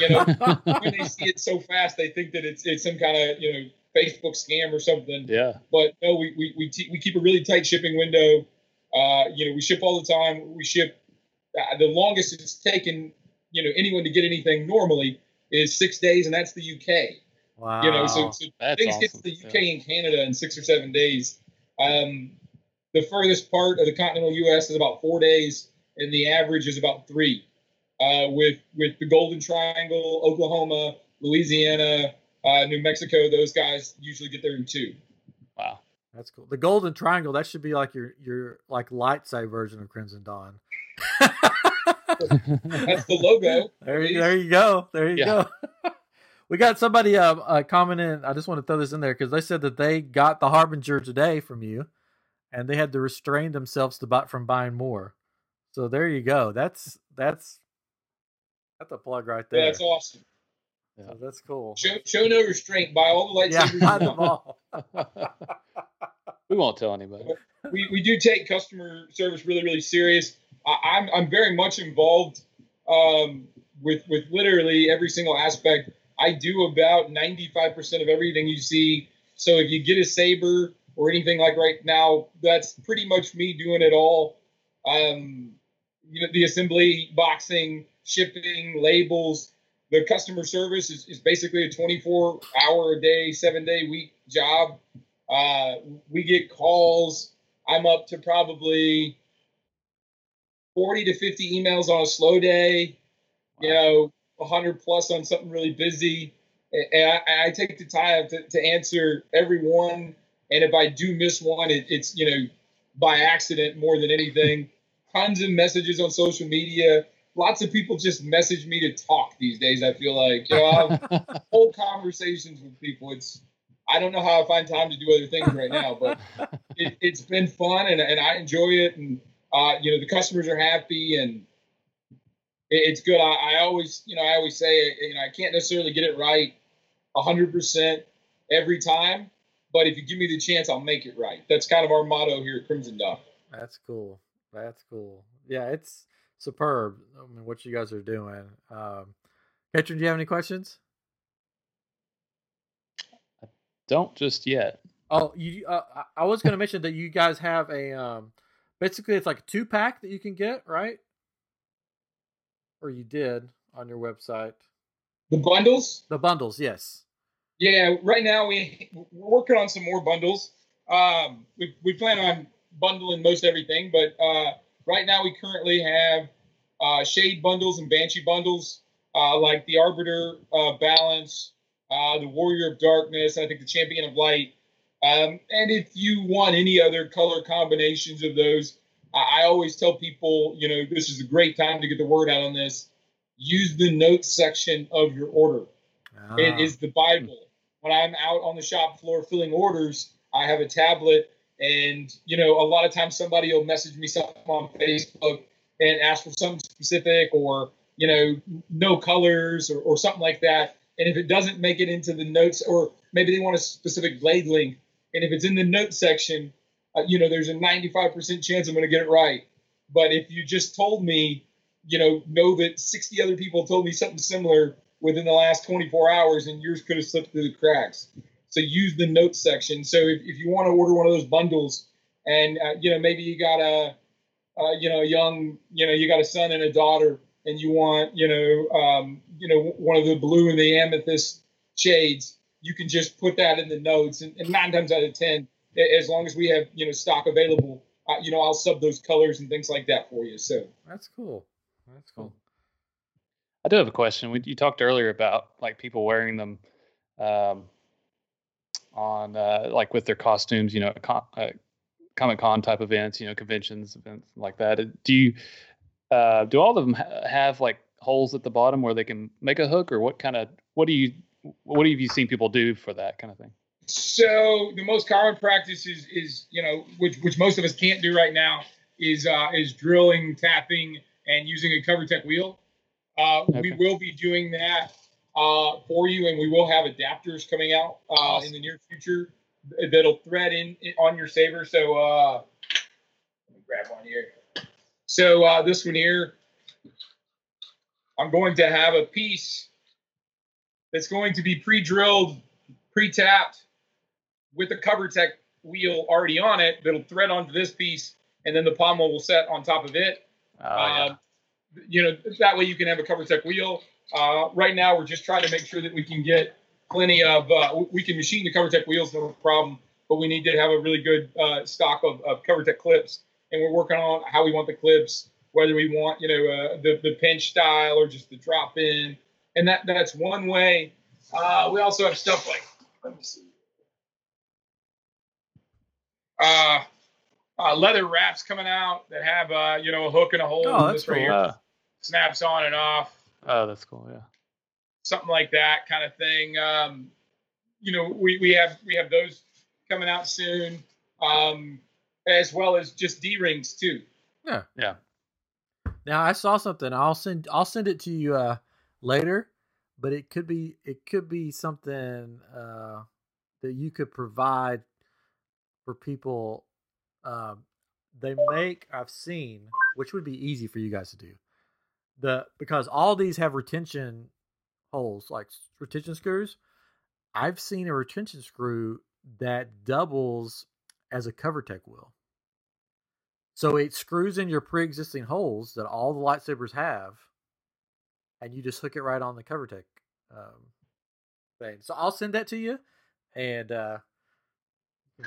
You know, when they see it so fast, they think that it's it's some kind of you know Facebook scam or something. Yeah. But no, we we we, t- we keep a really tight shipping window. Uh, you know, we ship all the time. We ship uh, the longest it's taken you know anyone to get anything normally is six days, and that's the UK. wow. You know, so, so things get to the Yeah. UK and Canada in six or seven days. Um, the furthest part of the continental U.S. is about four days, and the average is about three. Uh, with with the Golden Triangle, Oklahoma, Louisiana, uh, New Mexico, those guys usually get there in two. Wow. That's cool. The golden triangle. That should be like your your like light side version of Crimson Dawn. That's the logo. There, you- there you go. There you Yeah. go. we got somebody uh, uh commenting. I just want to throw this in there because they said that they got the harbinger today from you, and they had to restrain themselves to buy, from buying more. So there you go. That's that's that's a plug right there. Yeah, that's awesome. So that's cool. Show, show no restraint. Buy all the Yeah, lightsabers. buy them all. we won't tell anybody. we, we do take customer service really really serious. I, I'm I'm very much involved um, with with literally every single aspect. I do about 95% of everything you see. So if you get a saber or anything like right now, that's pretty much me doing it all. Um, you know, the assembly, boxing, shipping, labels. The customer service is, is basically a 24 hour a day, seven day week job. Uh, we get calls. I'm up to probably 40 to 50 emails on a slow day, you know, 100 plus on something really busy. And I, I take the time to, to, answer every one. And if I do miss one, it, it's, you know, by accident more than anything. Tons of messages on social media. Lots of people just message me to talk these days. I feel like, you know, I have whole conversations with people. It's, I don't know how I find time to do other things right now, but it, has been fun and, and I enjoy it. And, uh, you know, the customers are happy and it, it's good. I, I, always, you know, I always say, you know, I can't necessarily get it right 100% every time, but if you give me the chance, I'll make it right. That's kind of our motto here at Crimson Dawn. That's cool. That's cool. Yeah, it's superb. I mean, what you guys are doing. Um, Katrin, do you have any questions? Don't just yet. Oh, you. Uh, I was going to mention that you guys have a. Um, basically, it's like a two pack that you can get, right? Or you did on your website. The bundles. The bundles, yes. Yeah, right now we we're working on some more bundles. Um, we we plan on bundling most everything, but uh, right now we currently have uh, shade bundles and banshee bundles, uh, like the Arbiter uh, Balance, uh, the Warrior of Darkness, I think the Champion of Light. Um, and if you want any other color combinations of those, I, I always tell people, you know, this is a great time to get the word out on this. Use the notes section of your order. Ah. It is the Bible. When I'm out on the shop floor filling orders, I have a tablet, and you know, a lot of times somebody will message me something on Facebook and ask for something specific, or you know, no colors or, or something like that and if it doesn't make it into the notes, or maybe they want a specific blade length, and if it's in the notes section, uh, you know, there's a 95% chance I'm going to get it right. But if you just told me, you know, know that 60 other people told me something similar within the last 24 hours, and yours could have slipped through the cracks. So use the notes section. So if, if you want to order one of those bundles, and uh, you know maybe you got a, uh, you know, a young, you know, you got a son and a daughter, and you want, you know, um, you know, one of the blue and the amethyst shades, you can just put that in the notes. And, and nine times out of ten, as long as we have, you know, stock available, uh, you know, I'll sub those colors and things like that for you. So that's cool. That's cool. I do have a question. We, you talked earlier about like people wearing them um, on uh, like with their costumes, you know, uh, Comic Con type events, you know, conventions, events like that. Do you uh, do all of them ha- have like holes at the bottom where they can make a hook, or what kind of what do you what have you seen people do for that kind of thing? So the most common practice is is you know which which most of us can't do right now is uh, is drilling, tapping, and using a Covertec wheel. Uh, okay. We will be doing that uh, for you, and we will have adapters coming out uh, awesome. in the near future that'll thread in, on your saber. So uh, let me grab one here. So uh, this one here, I'm going to have a piece that's going to be pre-drilled, pre-tapped with the Covertec wheel already on it that'll thread onto this piece, and then the pommel will set on top of it. Oh, yeah. Um, you know, that way you can have a Covertec wheel. Uh, right now, we're just trying to make sure that we can get plenty of, uh, we can machine the Covertec wheels, no problem, but we need to have a really good uh, stock of, of Covertec clips and we're working on how we want the clips, whether we want you know uh, the the pinch style or just the drop in, and that that's one way. Uh, we also have stuff like let me see, uh, uh, leather wraps coming out that have uh, you know a hook and a hole. Oh, that's cool. Right uh, snaps on and off. Oh, that's cool. Yeah, something like that kind of thing. Um, you know, we, we have we have those coming out soon. Um, as well as just D rings too. Yeah, yeah. Now I saw something. I'll send I'll send it to you uh, later, but it could be it could be something uh, that you could provide for people. Uh, they make I've seen, which would be easy for you guys to do. The because all these have retention holes, like retention screws. I've seen a retention screw that doubles as a Covertec wheel. So it screws in your pre-existing holes that all the lightsabers have, and you just hook it right on the Covertec um, thing. So I'll send that to you, and uh,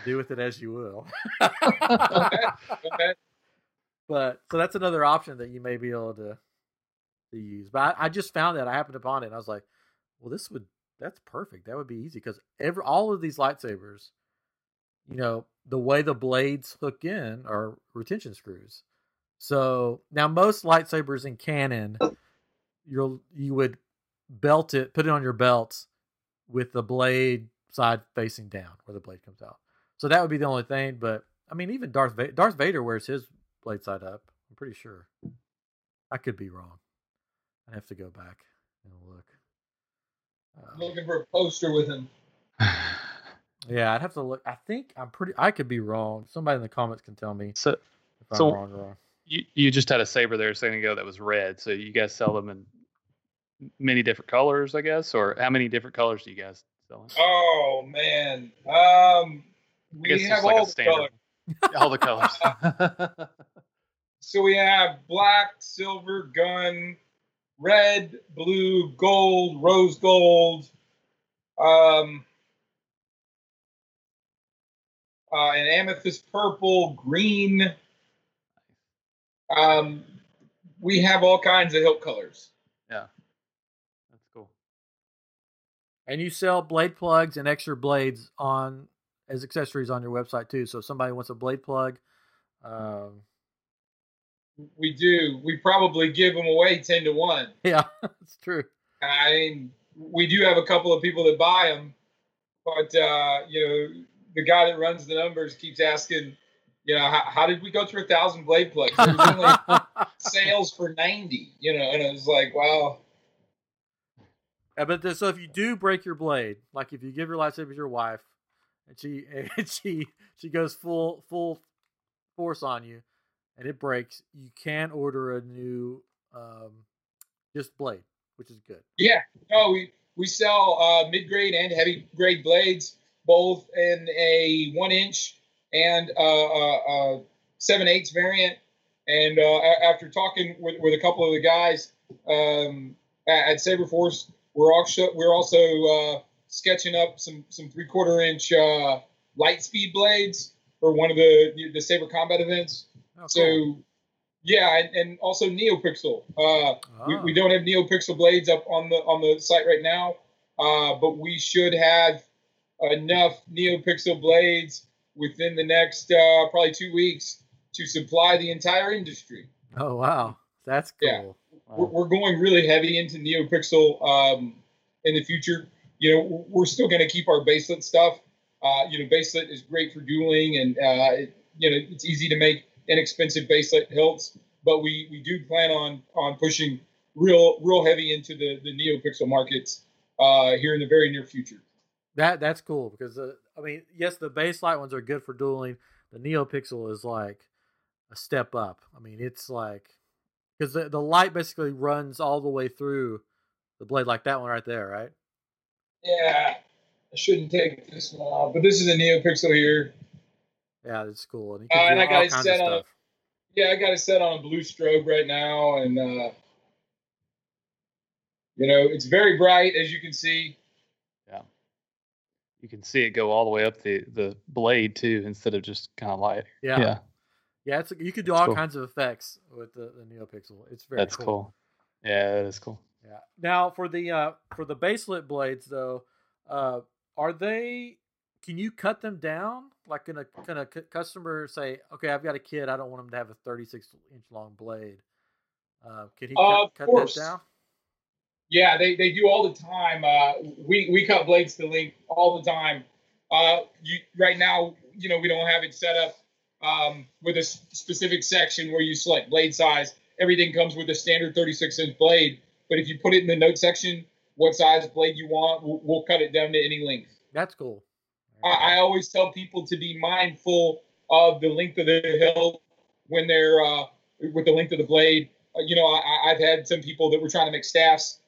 do with it as you will. okay. okay. but so that's another option that you may be able to to use. But I, I just found that I happened upon it. and I was like, well, this would that's perfect. That would be easy because every all of these lightsabers, you know, the way the blades hook in are retention screws. So now most lightsabers in canon, oh. you'll you would belt it, put it on your belt with the blade side facing down where the blade comes out. So that would be the only thing. But I mean, even Darth Vader, Darth Vader wears his blade side up. I'm pretty sure. I could be wrong. I have to go back and look. I'm looking for a poster with him. Yeah, I'd have to look. I think I'm pretty. I could be wrong. Somebody in the comments can tell me So if I'm So- wrong or wrong. you you just had a saber there a second ago that was red. So you guys sell them in many different colors, I guess, or how many different colors do you guys sell? In? Oh man, um, we have like all the standard. colors. All the colors. So we have black, silver, gun, red, blue, gold, rose gold, um, uh, an amethyst purple, green. Um, we have all kinds of hilt colors. Yeah, that's cool. And you sell blade plugs and extra blades on as accessories on your website too. So if somebody wants a blade plug, um, We do. We probably give them away ten to one. yeah, it's true. I mean, we do have a couple of people that buy them, but uh, you know, the guy that runs the numbers keeps asking, you know, how, how did we go through a thousand blade plugs? Sales for ninety, you know, and it was like, wow, Yeah, but the, so if you do break your blade, like if you give your lightsaber to your wife, and she and she she goes full full force on you, and it breaks, you can order a new um, just blade, which is good. yeah. No, we we sell uh, mid grade and heavy grade blades, both in a one inch and uh, uh, uh, seven eighths variant. And uh, after talking with, with a couple of the guys um, at, at Saberforce, we're also we're also sketching up some some three quarter inch light speed blades for one of the the Saber combat events. Oh, cool. So yeah, and, and also NeoPixel. Uh, we, Ah. we don't have NeoPixel blades up on the on the site right now, uh, but we should have enough NeoPixel blades within the next uh, probably two weeks to supply the entire industry. Oh wow, that's cool. Yeah. We're, we're going really heavy into NeoPixel um, in the future. You know, we're still going to keep our baselit stuff. Uh, you know, baselit is great for dueling, and uh, it, you know, it's easy to make inexpensive baselit hilts. But we, we do plan on on pushing real real heavy into the the NeoPixel markets uh, here in the very near future. That that's cool because uh, I mean, yes, the base light ones are good for dueling. The NeoPixel is like a step up. I mean, it's like because the the light basically runs all the way through the blade, like that one right there, right? Yeah, I shouldn't take this one off, but this is a NeoPixel here. Yeah, it's cool. And Uh, and I got it set of on a- Yeah, I got it set on a blue strobe right now, and uh, you know it's very bright as you can see. Yeah, you can see it go all the way up the the blade too, instead of just kind of light. Yeah, yeah. Yeah, it's you can do That's all cool. kinds of effects with the, the NeoPixel. It's very that's cool. Yeah, that is cool. Yeah. Now for the uh for the baselit blades though, uh are they can you cut them down? Like can a can a customer say, "Okay, I've got a kid, I don't want him to have a 36 inch long blade." Uh can he Uh, cut, cut that down? Yeah, they, they do all the time. Uh, we we cut blades to length all the time. Uh, you, right now, you know, we don't have it set up um, with a specific section where you select blade size. Everything comes with a standard 36 inch blade. But if you put it in the note section, what size blade you want, we'll, we'll cut it down to any length. That's cool. I, I always tell people to be mindful of the length of the hilt when they're uh, with the length of the blade. Uh, you know, I, I- I've had some people that were trying to make staffs,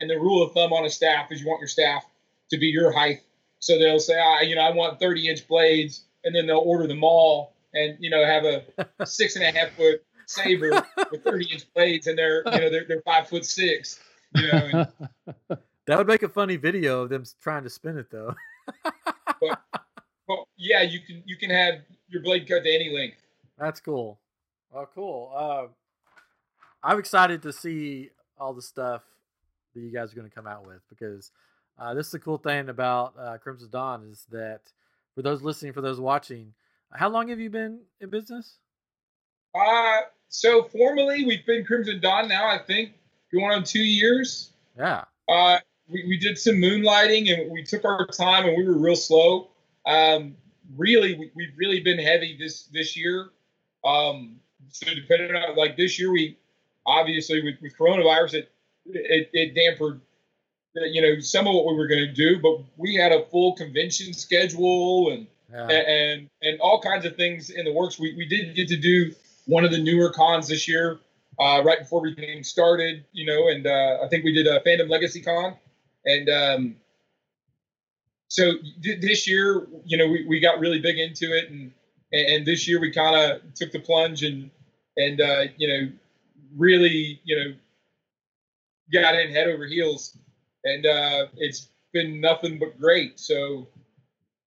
and the rule of thumb on a staff is you want your staff to be your height. So they'll say, ah, you know, I want 30 inch blades, and then they'll order them all, and you know, have a six and a half foot saber with 30 inch blades, and they're you know they're, they're five foot six. You know, and That would make a funny video of them trying to spin it though. Well, yeah, you can you can have your blade cut to any length. That's cool. Oh, cool. Uh, I'm excited to see all the stuff that you guys are going to come out with because uh, this is the cool thing about uh, Crimson Dawn is that for those listening, for those watching, how long have you been in business? Uh, so formally, we've been Crimson Dawn now. I think going on two years. Yeah. Uh, we, we did some moonlighting and we took our time and we were real slow. Um, really, we, we've really been heavy this this year. Um, so depending on like this year, we obviously with, with coronavirus, it, it it dampened you know some of what we were going to do, but we had a full convention schedule and yeah. and and all kinds of things in the works. We we did get to do one of the newer cons this year, uh, right before everything started, you know, and uh, I think we did a Fandom Legacy Con, and um, so th- this year, you know, we, we got really big into it, and and this year we kind of took the plunge and and uh, you know really you know got in head over heels, and uh, it's been nothing but great. So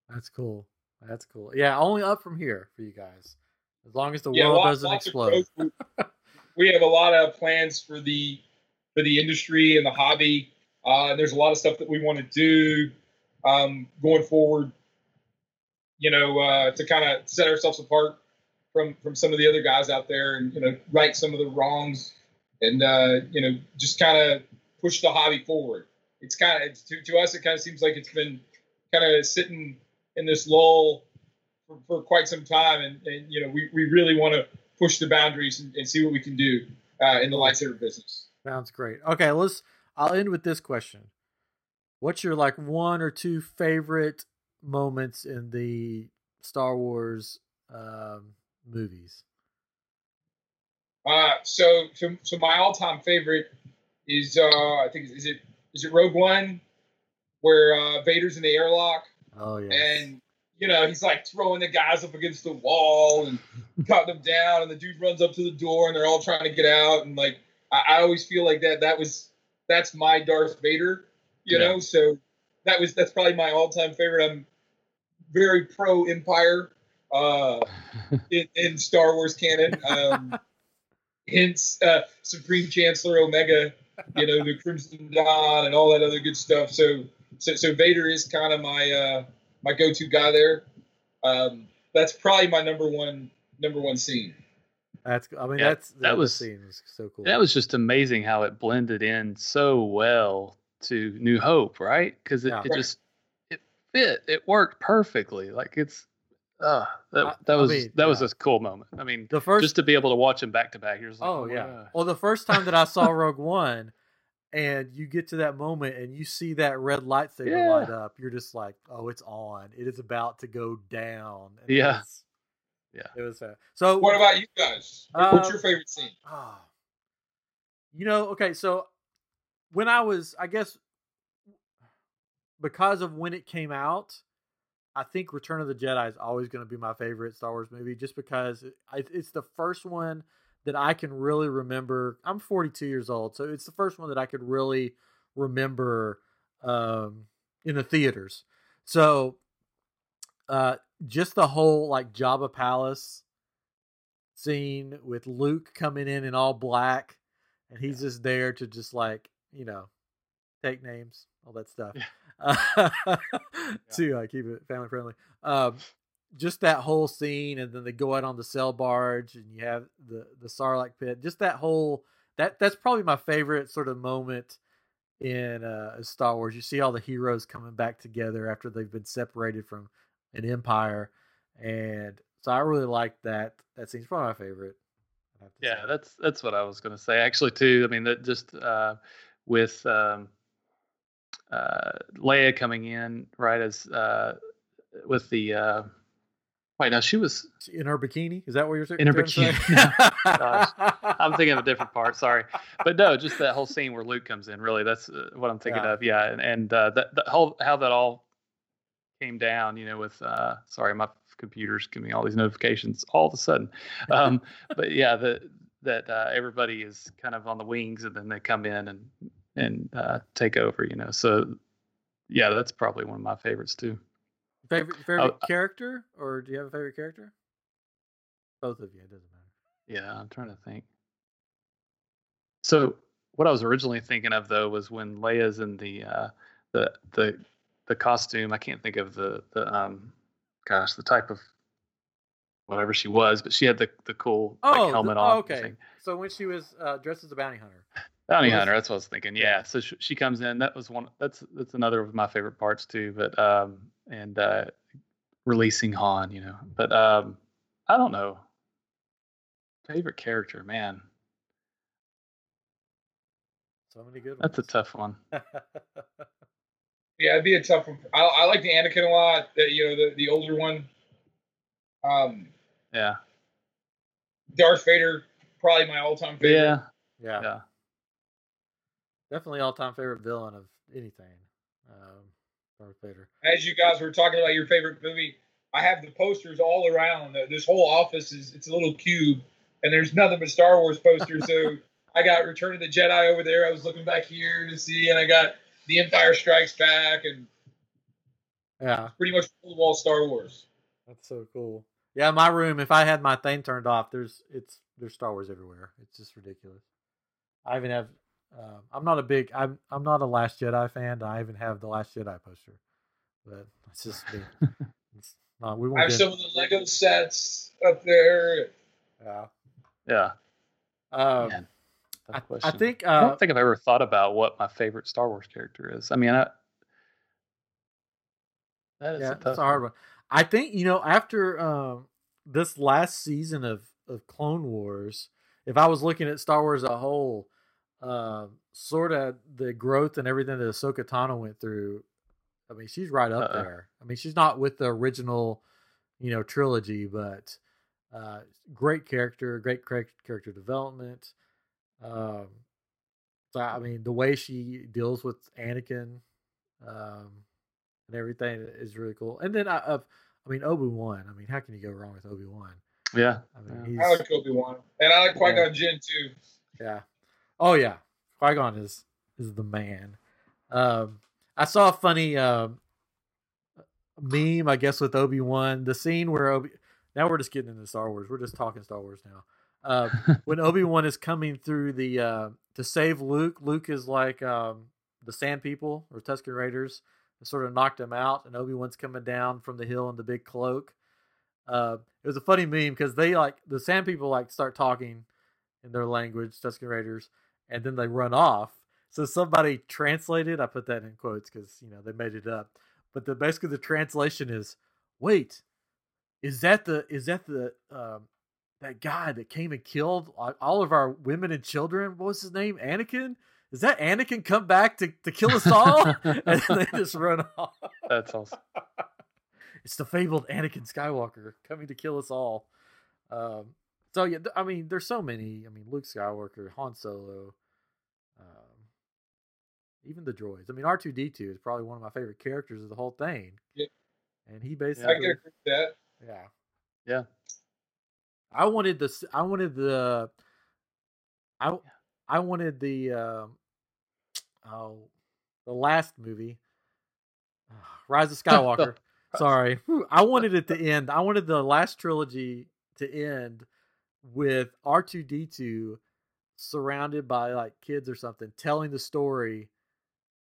that's cool. That's cool. Yeah, only up from here for you guys, as long as the yeah, world doesn't explode. we have a lot of plans for the for the industry and the hobby. Uh, and there's a lot of stuff that we want to do um, going forward. You know, uh, to kind of set ourselves apart from from some of the other guys out there, and you know, right some of the wrongs, and uh, you know, just kind of push the hobby forward. It's kind of to, to us, it kind of seems like it's been kind of sitting in this lull for, for quite some time, and, and you know, we, we really want to push the boundaries and, and, see what we can do uh, in the lightsaber business. Sounds great. Okay, let's. I'll end with this question. What's your like one or two favorite moments in the Star Wars um, movies? Uh, so, so, so my all-time favorite is uh, I think is it is it Rogue One, where uh, Vader's in the airlock. Oh yeah. And you know he's like throwing the guys up against the wall and cutting them down, and the dude runs up to the door, and they're all trying to get out, and like I, I always feel like that that was that's my Darth Vader, you yeah. know. So that was that's probably my all-time favorite. I'm very pro Empire uh, in, in, Star Wars canon. Um, hence, uh, Supreme Chancellor Omega, you know, the Crimson Dawn and all that other good stuff. So, so, so Vader is kind of my uh, my go-to guy there. Um, that's probably my number one number one scene. That's I mean yeah, that's that, that was scene was so cool. That was just amazing how it blended in so well to New Hope, right? Because it, yeah. it just it fit, it worked perfectly. Like it's uh that, that was mean, that yeah. was a cool moment. I mean, the first just to be able to watch them back to back. You're like, oh, oh yeah. Well, the first time that I saw Rogue One, and you get to that moment and you see that red lightsaber yeah. light up, you're just like, oh, it's on. It is about to go down. And yeah. Yeah. It was uh, so. What about you guys? What's your favorite scene? Oh, you know, okay, so when I was, I guess, because of when it came out, I think Return of the Jedi is always going to be my favorite Star Wars movie, just because it's the first one that I can really remember. I'm 42 years old, so it's the first one that I could really remember um, in the theaters. So, uh, just the whole like Jabba Palace scene with Luke coming in in all black, and he's just there to just like you know take names, all that stuff, yeah. to uh, keep it family friendly. Um, just that whole scene, and then they go out on the sail barge, and you have the the Sarlacc pit. Just that whole that that's probably my favorite sort of moment in uh, Star Wars. You see all the heroes coming back together after they've been separated from an empire, and so I really like that. That scene's probably my favorite. Yeah, say. that's that's what I was going to say actually too. I mean, that just uh, with um, uh, Leia coming in right as uh, with the uh, wait now she was in her bikini. Is that what you're saying? In her bikini. Gosh, I'm thinking of a different part. Sorry, but no, just that whole scene where Luke comes in. Really, that's uh, what I'm thinking yeah. of. Yeah, and, and uh, that the whole how that all came down. You know, with uh, sorry, my computer's giving me all these notifications all of a sudden. Um, but yeah, the that uh, everybody is kind of on the wings, and then they come in and and uh, take over. You know, so yeah, that's probably one of my favorites too. Favorite favorite oh, character, or do you have a favorite character? Both of you, it doesn't matter. Yeah, I'm trying to think. So what I was originally thinking of though was when Leia's in the uh, the the the costume. I can't think of the the um, gosh, the type of whatever she was, but she had the the cool Oh, like, the- helmet oh, on. okay. thing. So when she was uh, dressed as a bounty hunter. Bounty hunter. That's what I was thinking. Yeah. So she, she comes in. That was one. That's that's another of my favorite parts too. But um and uh releasing Han, you know. But um I don't know. Favorite character, man. So many good ones. That's a tough one. Yeah, it'd be a tough one. I, I like the Anakin a lot. The, you know, the, the older one. Um, Yeah. Darth Vader, probably my all-time favorite. Yeah. yeah. Yeah. Definitely all time favorite villain of anything. Um, Darth Vader. As you guys were talking about your favorite movie, I have the posters all around. This whole office is it's a little cube, and there's nothing but Star Wars posters. So I got Return of the Jedi over there. I was looking back here to see, and I got The Empire Strikes Back, and Yeah, pretty much full wall Star Wars. that's so cool. Yeah, my room. If I had my thing turned off, there's it's there's Star Wars everywhere. It's just ridiculous. I even have. Uh, I'm not a big. I'm I'm not a Last Jedi fan. I even have the Last Jedi poster, but it's just me. It's not, we I won't have get. some of the Lego sets up there. Yeah. Yeah. Um, Man, I, I question. think. I Uh, don't think I've ever thought about what my favorite Star Wars character is. I mean, I, that is yeah, a tough that's a hard one. I think you know after um, this last season of of Clone Wars, if I was looking at Star Wars as a whole, um, sort of the growth and everything that Ahsoka Tano went through. I mean, she's right up Uh-uh. there. I mean, she's not with the original, you know, trilogy, but uh, great character, great character development. Um, so I mean, the way she deals with Anakin, um, and everything is really cool. And then I, of, I mean, Obi Wan. I mean, how can you go wrong with Obi Wan? Yeah. I mean, he's I like Obi Wan, and I like Qui Gon Jinn too. yeah. Oh yeah, Qui Gon is is the man. Um, I saw a funny um, meme, I guess, with Obi Wan. The scene where Obi. Now we're just getting into Star Wars. We're just talking Star Wars now. Uh, when Obi Wan is coming through the uh, to save Luke, Luke is like um, the Sand People or Tusken Raiders, sort of knocked him out, and Obi Wan's coming down from the hill in the big cloak. Uh, it was a funny meme because they like the Sand People like start talking in their language, Tusken Raiders, and then they run off. So somebody translated. I put that in quotes because you know they made it up. But the basically the translation is, "Wait, is that the is that the um, that guy that came and killed all of our women and children? What was his name? Anakin? Is that Anakin come back to, to kill us all?" and then they just run off. That's awesome. It's the fabled Anakin Skywalker coming to kill us all. Um, so yeah, I mean, there's so many. I mean, Luke Skywalker, Han Solo, um, even the droids. I mean, R two D two is probably one of my favorite characters of the whole thing. Yeah. And he I basically, can agree with that. yeah, Yeah. I wanted the, I wanted the, I, I wanted the, um, oh, the last movie, Rise of Skywalker. Sorry, I wanted it to end. I wanted the last trilogy to end with R two D two surrounded by like kids or something, telling the story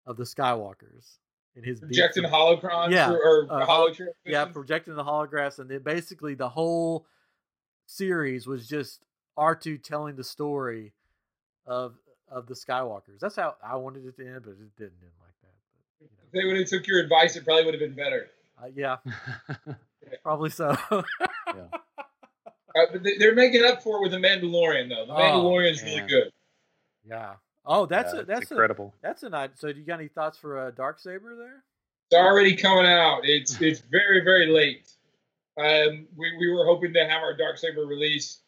of the Skywalkers in his Projecting holocrons Yeah, or, or uh, yeah, projecting the holographs, and then basically the whole series was just R two telling the story of of the Skywalkers. That's how I wanted it to end, but it didn't end like that. But, If they would have took your advice, it probably would have been better. uh, yeah, probably so. Uh, but they- they're making up for it with the Mandalorian, though. The Oh, Mandalorian's really good. yeah. Oh, that's Yeah, a it's that's a incredible. that's a night. So, do you got any thoughts for a dark saber there? It's already coming out. It's it's very very late. Um, we we were hoping to have our dark saber release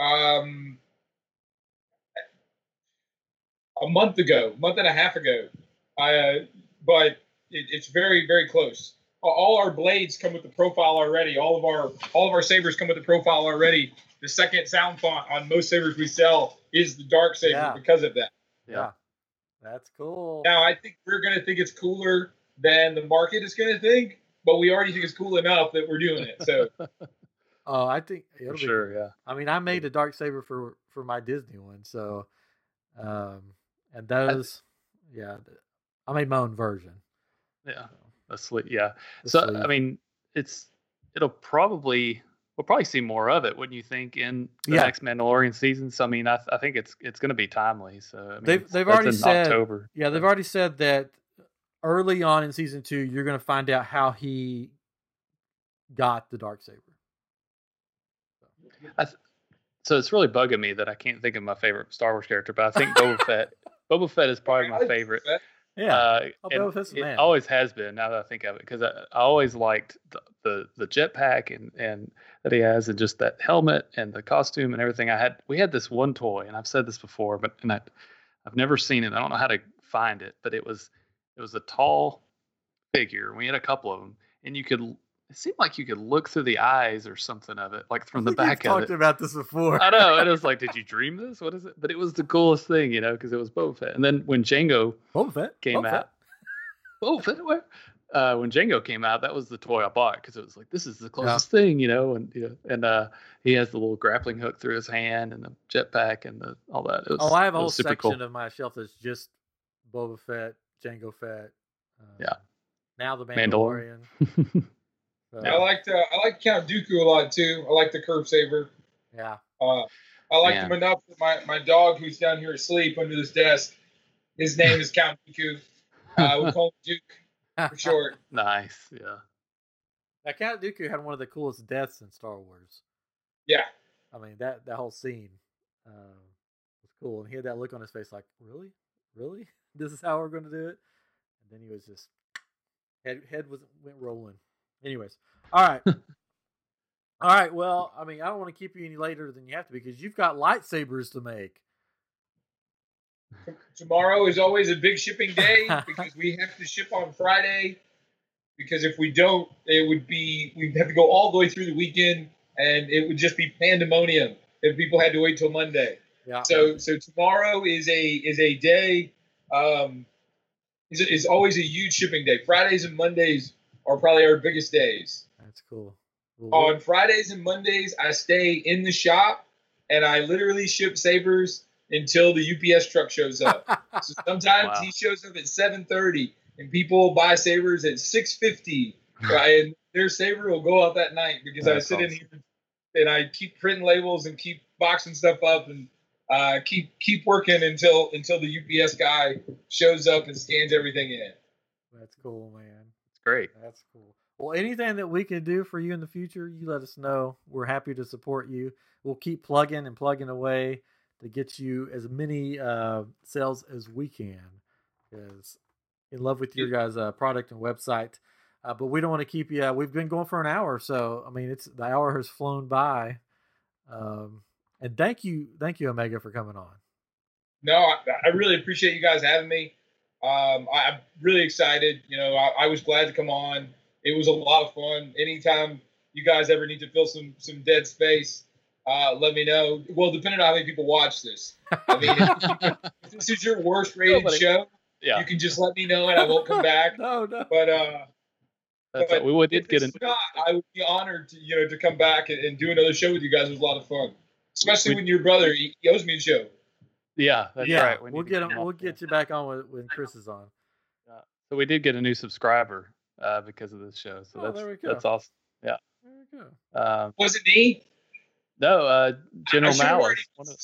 um, a month ago, month and a half ago. Uh, but it, it's very very close. All our blades come with the profile already. All of our all of our sabers come with the profile already. The second sound font on most sabers we sell is the dark saber Yeah. because of that. Yeah. that's cool. Now, I think we're going to think it's cooler than the market is going to think, but we already think it's cool enough that we're doing it. So, Oh, I think it'll be sure, yeah. I mean, I made a dark saber for for my Disney one, so um, and those, yeah, I made my own version. Yeah. So, A yeah. the So sleeve. I mean, it's it'll probably we'll probably see more of it, wouldn't you think, in the Yeah. next Mandalorian season? So I mean, I, I think it's it's going to be timely. So I mean, They've- they've already in said- October. yeah, they've already said that early on in season two, you're going to find out how he got the dark saber. So it's really bugging me that I can't think of my favorite Star Wars character, but I think Boba Fett. Boba Fett is probably my favorite. Yeah, Uh, Oh, and Boba Fett's the it man. always has been. Now that I think of it, because I, I always liked the, the the jetpack and and that he has, and just that helmet and the costume and everything. I had we had this one toy, and I've said this before, but and I, I've never seen it. I don't know how to find it, but it was it was a tall figure. We had a couple of them, and you could. It seemed like you could look through the eyes or something of it, like from the I think we've back of talked it. about this before. I know. It was like, did you dream this? What is it? But it was the coolest thing, you know, because it was Boba Fett. And then when Jango Boba Fett came Boba Fett. out, Boba Fett, where? Uh, when Jango came out, that was the toy I bought because it was like, this is the closest thing, you know, and you know, and uh, he has the little grappling hook through his hand and the jetpack and the all that. Was, Oh, I have a whole section cool. of my shelf that's just Boba Fett, Jango Fett. Uh, Yeah. Now the Mandalorian. Mandalorian. So, I liked uh, I like Count Dooku a lot too. I like the curve saber. yeah. Uh, I like Man. him enough that my, my dog who's down here asleep under this desk, his name is Count Dooku. Uh, we call him Duke for short. nice, yeah. Now, Count Dooku had one of the coolest deaths in Star Wars. Yeah. I mean that that whole scene uh, was cool, and he had that look on his face, like, really, really, this is how we're going to do it. And then he was just head head was went rolling. Anyways, all right, all right. Well, I mean, I don't want to keep you any later than you have to because you've got lightsabers to make. Tomorrow is always a big shipping day because we have to ship on Friday. Because if we don't, it would be we'd have to go all the way through the weekend, and it would just be pandemonium if people had to wait till Monday. Yeah. So so tomorrow is a is a day um is is always a huge shipping day. Fridays and Mondays are probably our biggest days. that's cool. Well, On Fridays and Mondays I stay in the shop and I literally ship sabers until the UPS truck shows up. so sometimes Wow. he shows up at 7:30 and people buy sabers at 6:50 right and their saber will go out that night because I That's sit in here and I keep printing labels and keep boxing stuff up and uh, keep keep working until until the UPS guy shows up and scans everything in. that's cool, man. It's great. That's cool. Well, anything that we can do for you in the future, you let us know. We're happy to support you. We'll keep plugging and plugging away to get you as many uh, sales as we can. Because in love with your guys' uh, product and website. Uh, but we don't want to keep you. Uh, we've been going for an hour, so I mean, it's the hour has flown by. Um, and thank you, thank you, Omega, for coming on. No, I, I really appreciate you guys having me. Um, I, I'm really excited. You know, I, I was glad to come on. It was a lot of fun. Anytime you guys ever need to fill some some dead space, uh, let me know. Well, depending on how many people watch this. I mean, if, if this is your worst rated Nobody- show, Yeah, you can just let me know and I won't come back. no, no. But uh, that's but we would did get an not, I would be honored to you know to come back and, and do another show with you guys. It was a lot of fun, especially when your brother he, he owes me a show. yeah. That's yeah, right. We we'll get him him. We'll get you back on when, when Chris is on. So we did get a new subscriber uh, because of this show. So Oh, that's there we go. that's awesome. Yeah. There we go. Um, Was it me? no, uh, General I Malice. already one of-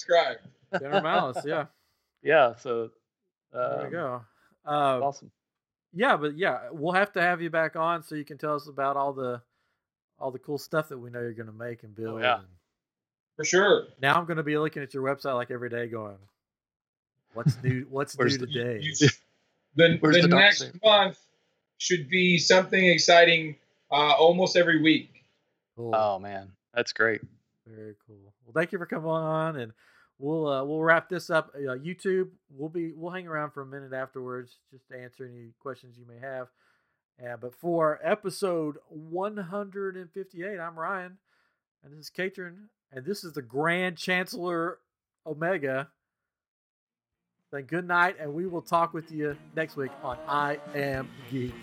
General Malice, yeah. yeah. So There um, we go. Uh, Awesome. yeah, but yeah, we'll have to have you back on so you can tell us about all the all the cool stuff that we know you're going to make and build. Oh, yeah. and For sure. now I'm going to be looking at your website like every day, going, "What's new? What's new the- today?" You- the the, the next saber? month should be something exciting uh, almost every week. Cool. Oh man, that's great. Very cool. Well, thank you for coming on, and we'll uh, we'll wrap this up. Uh, YouTube, we'll be we'll hang around for a minute afterwards just to answer any questions you may have. Uh, but for episode 158, I'm Ryan, and this is Katrin, and this is the Grand Chancellor Omega. Then good night, and we will talk with you next week on I Am Geek.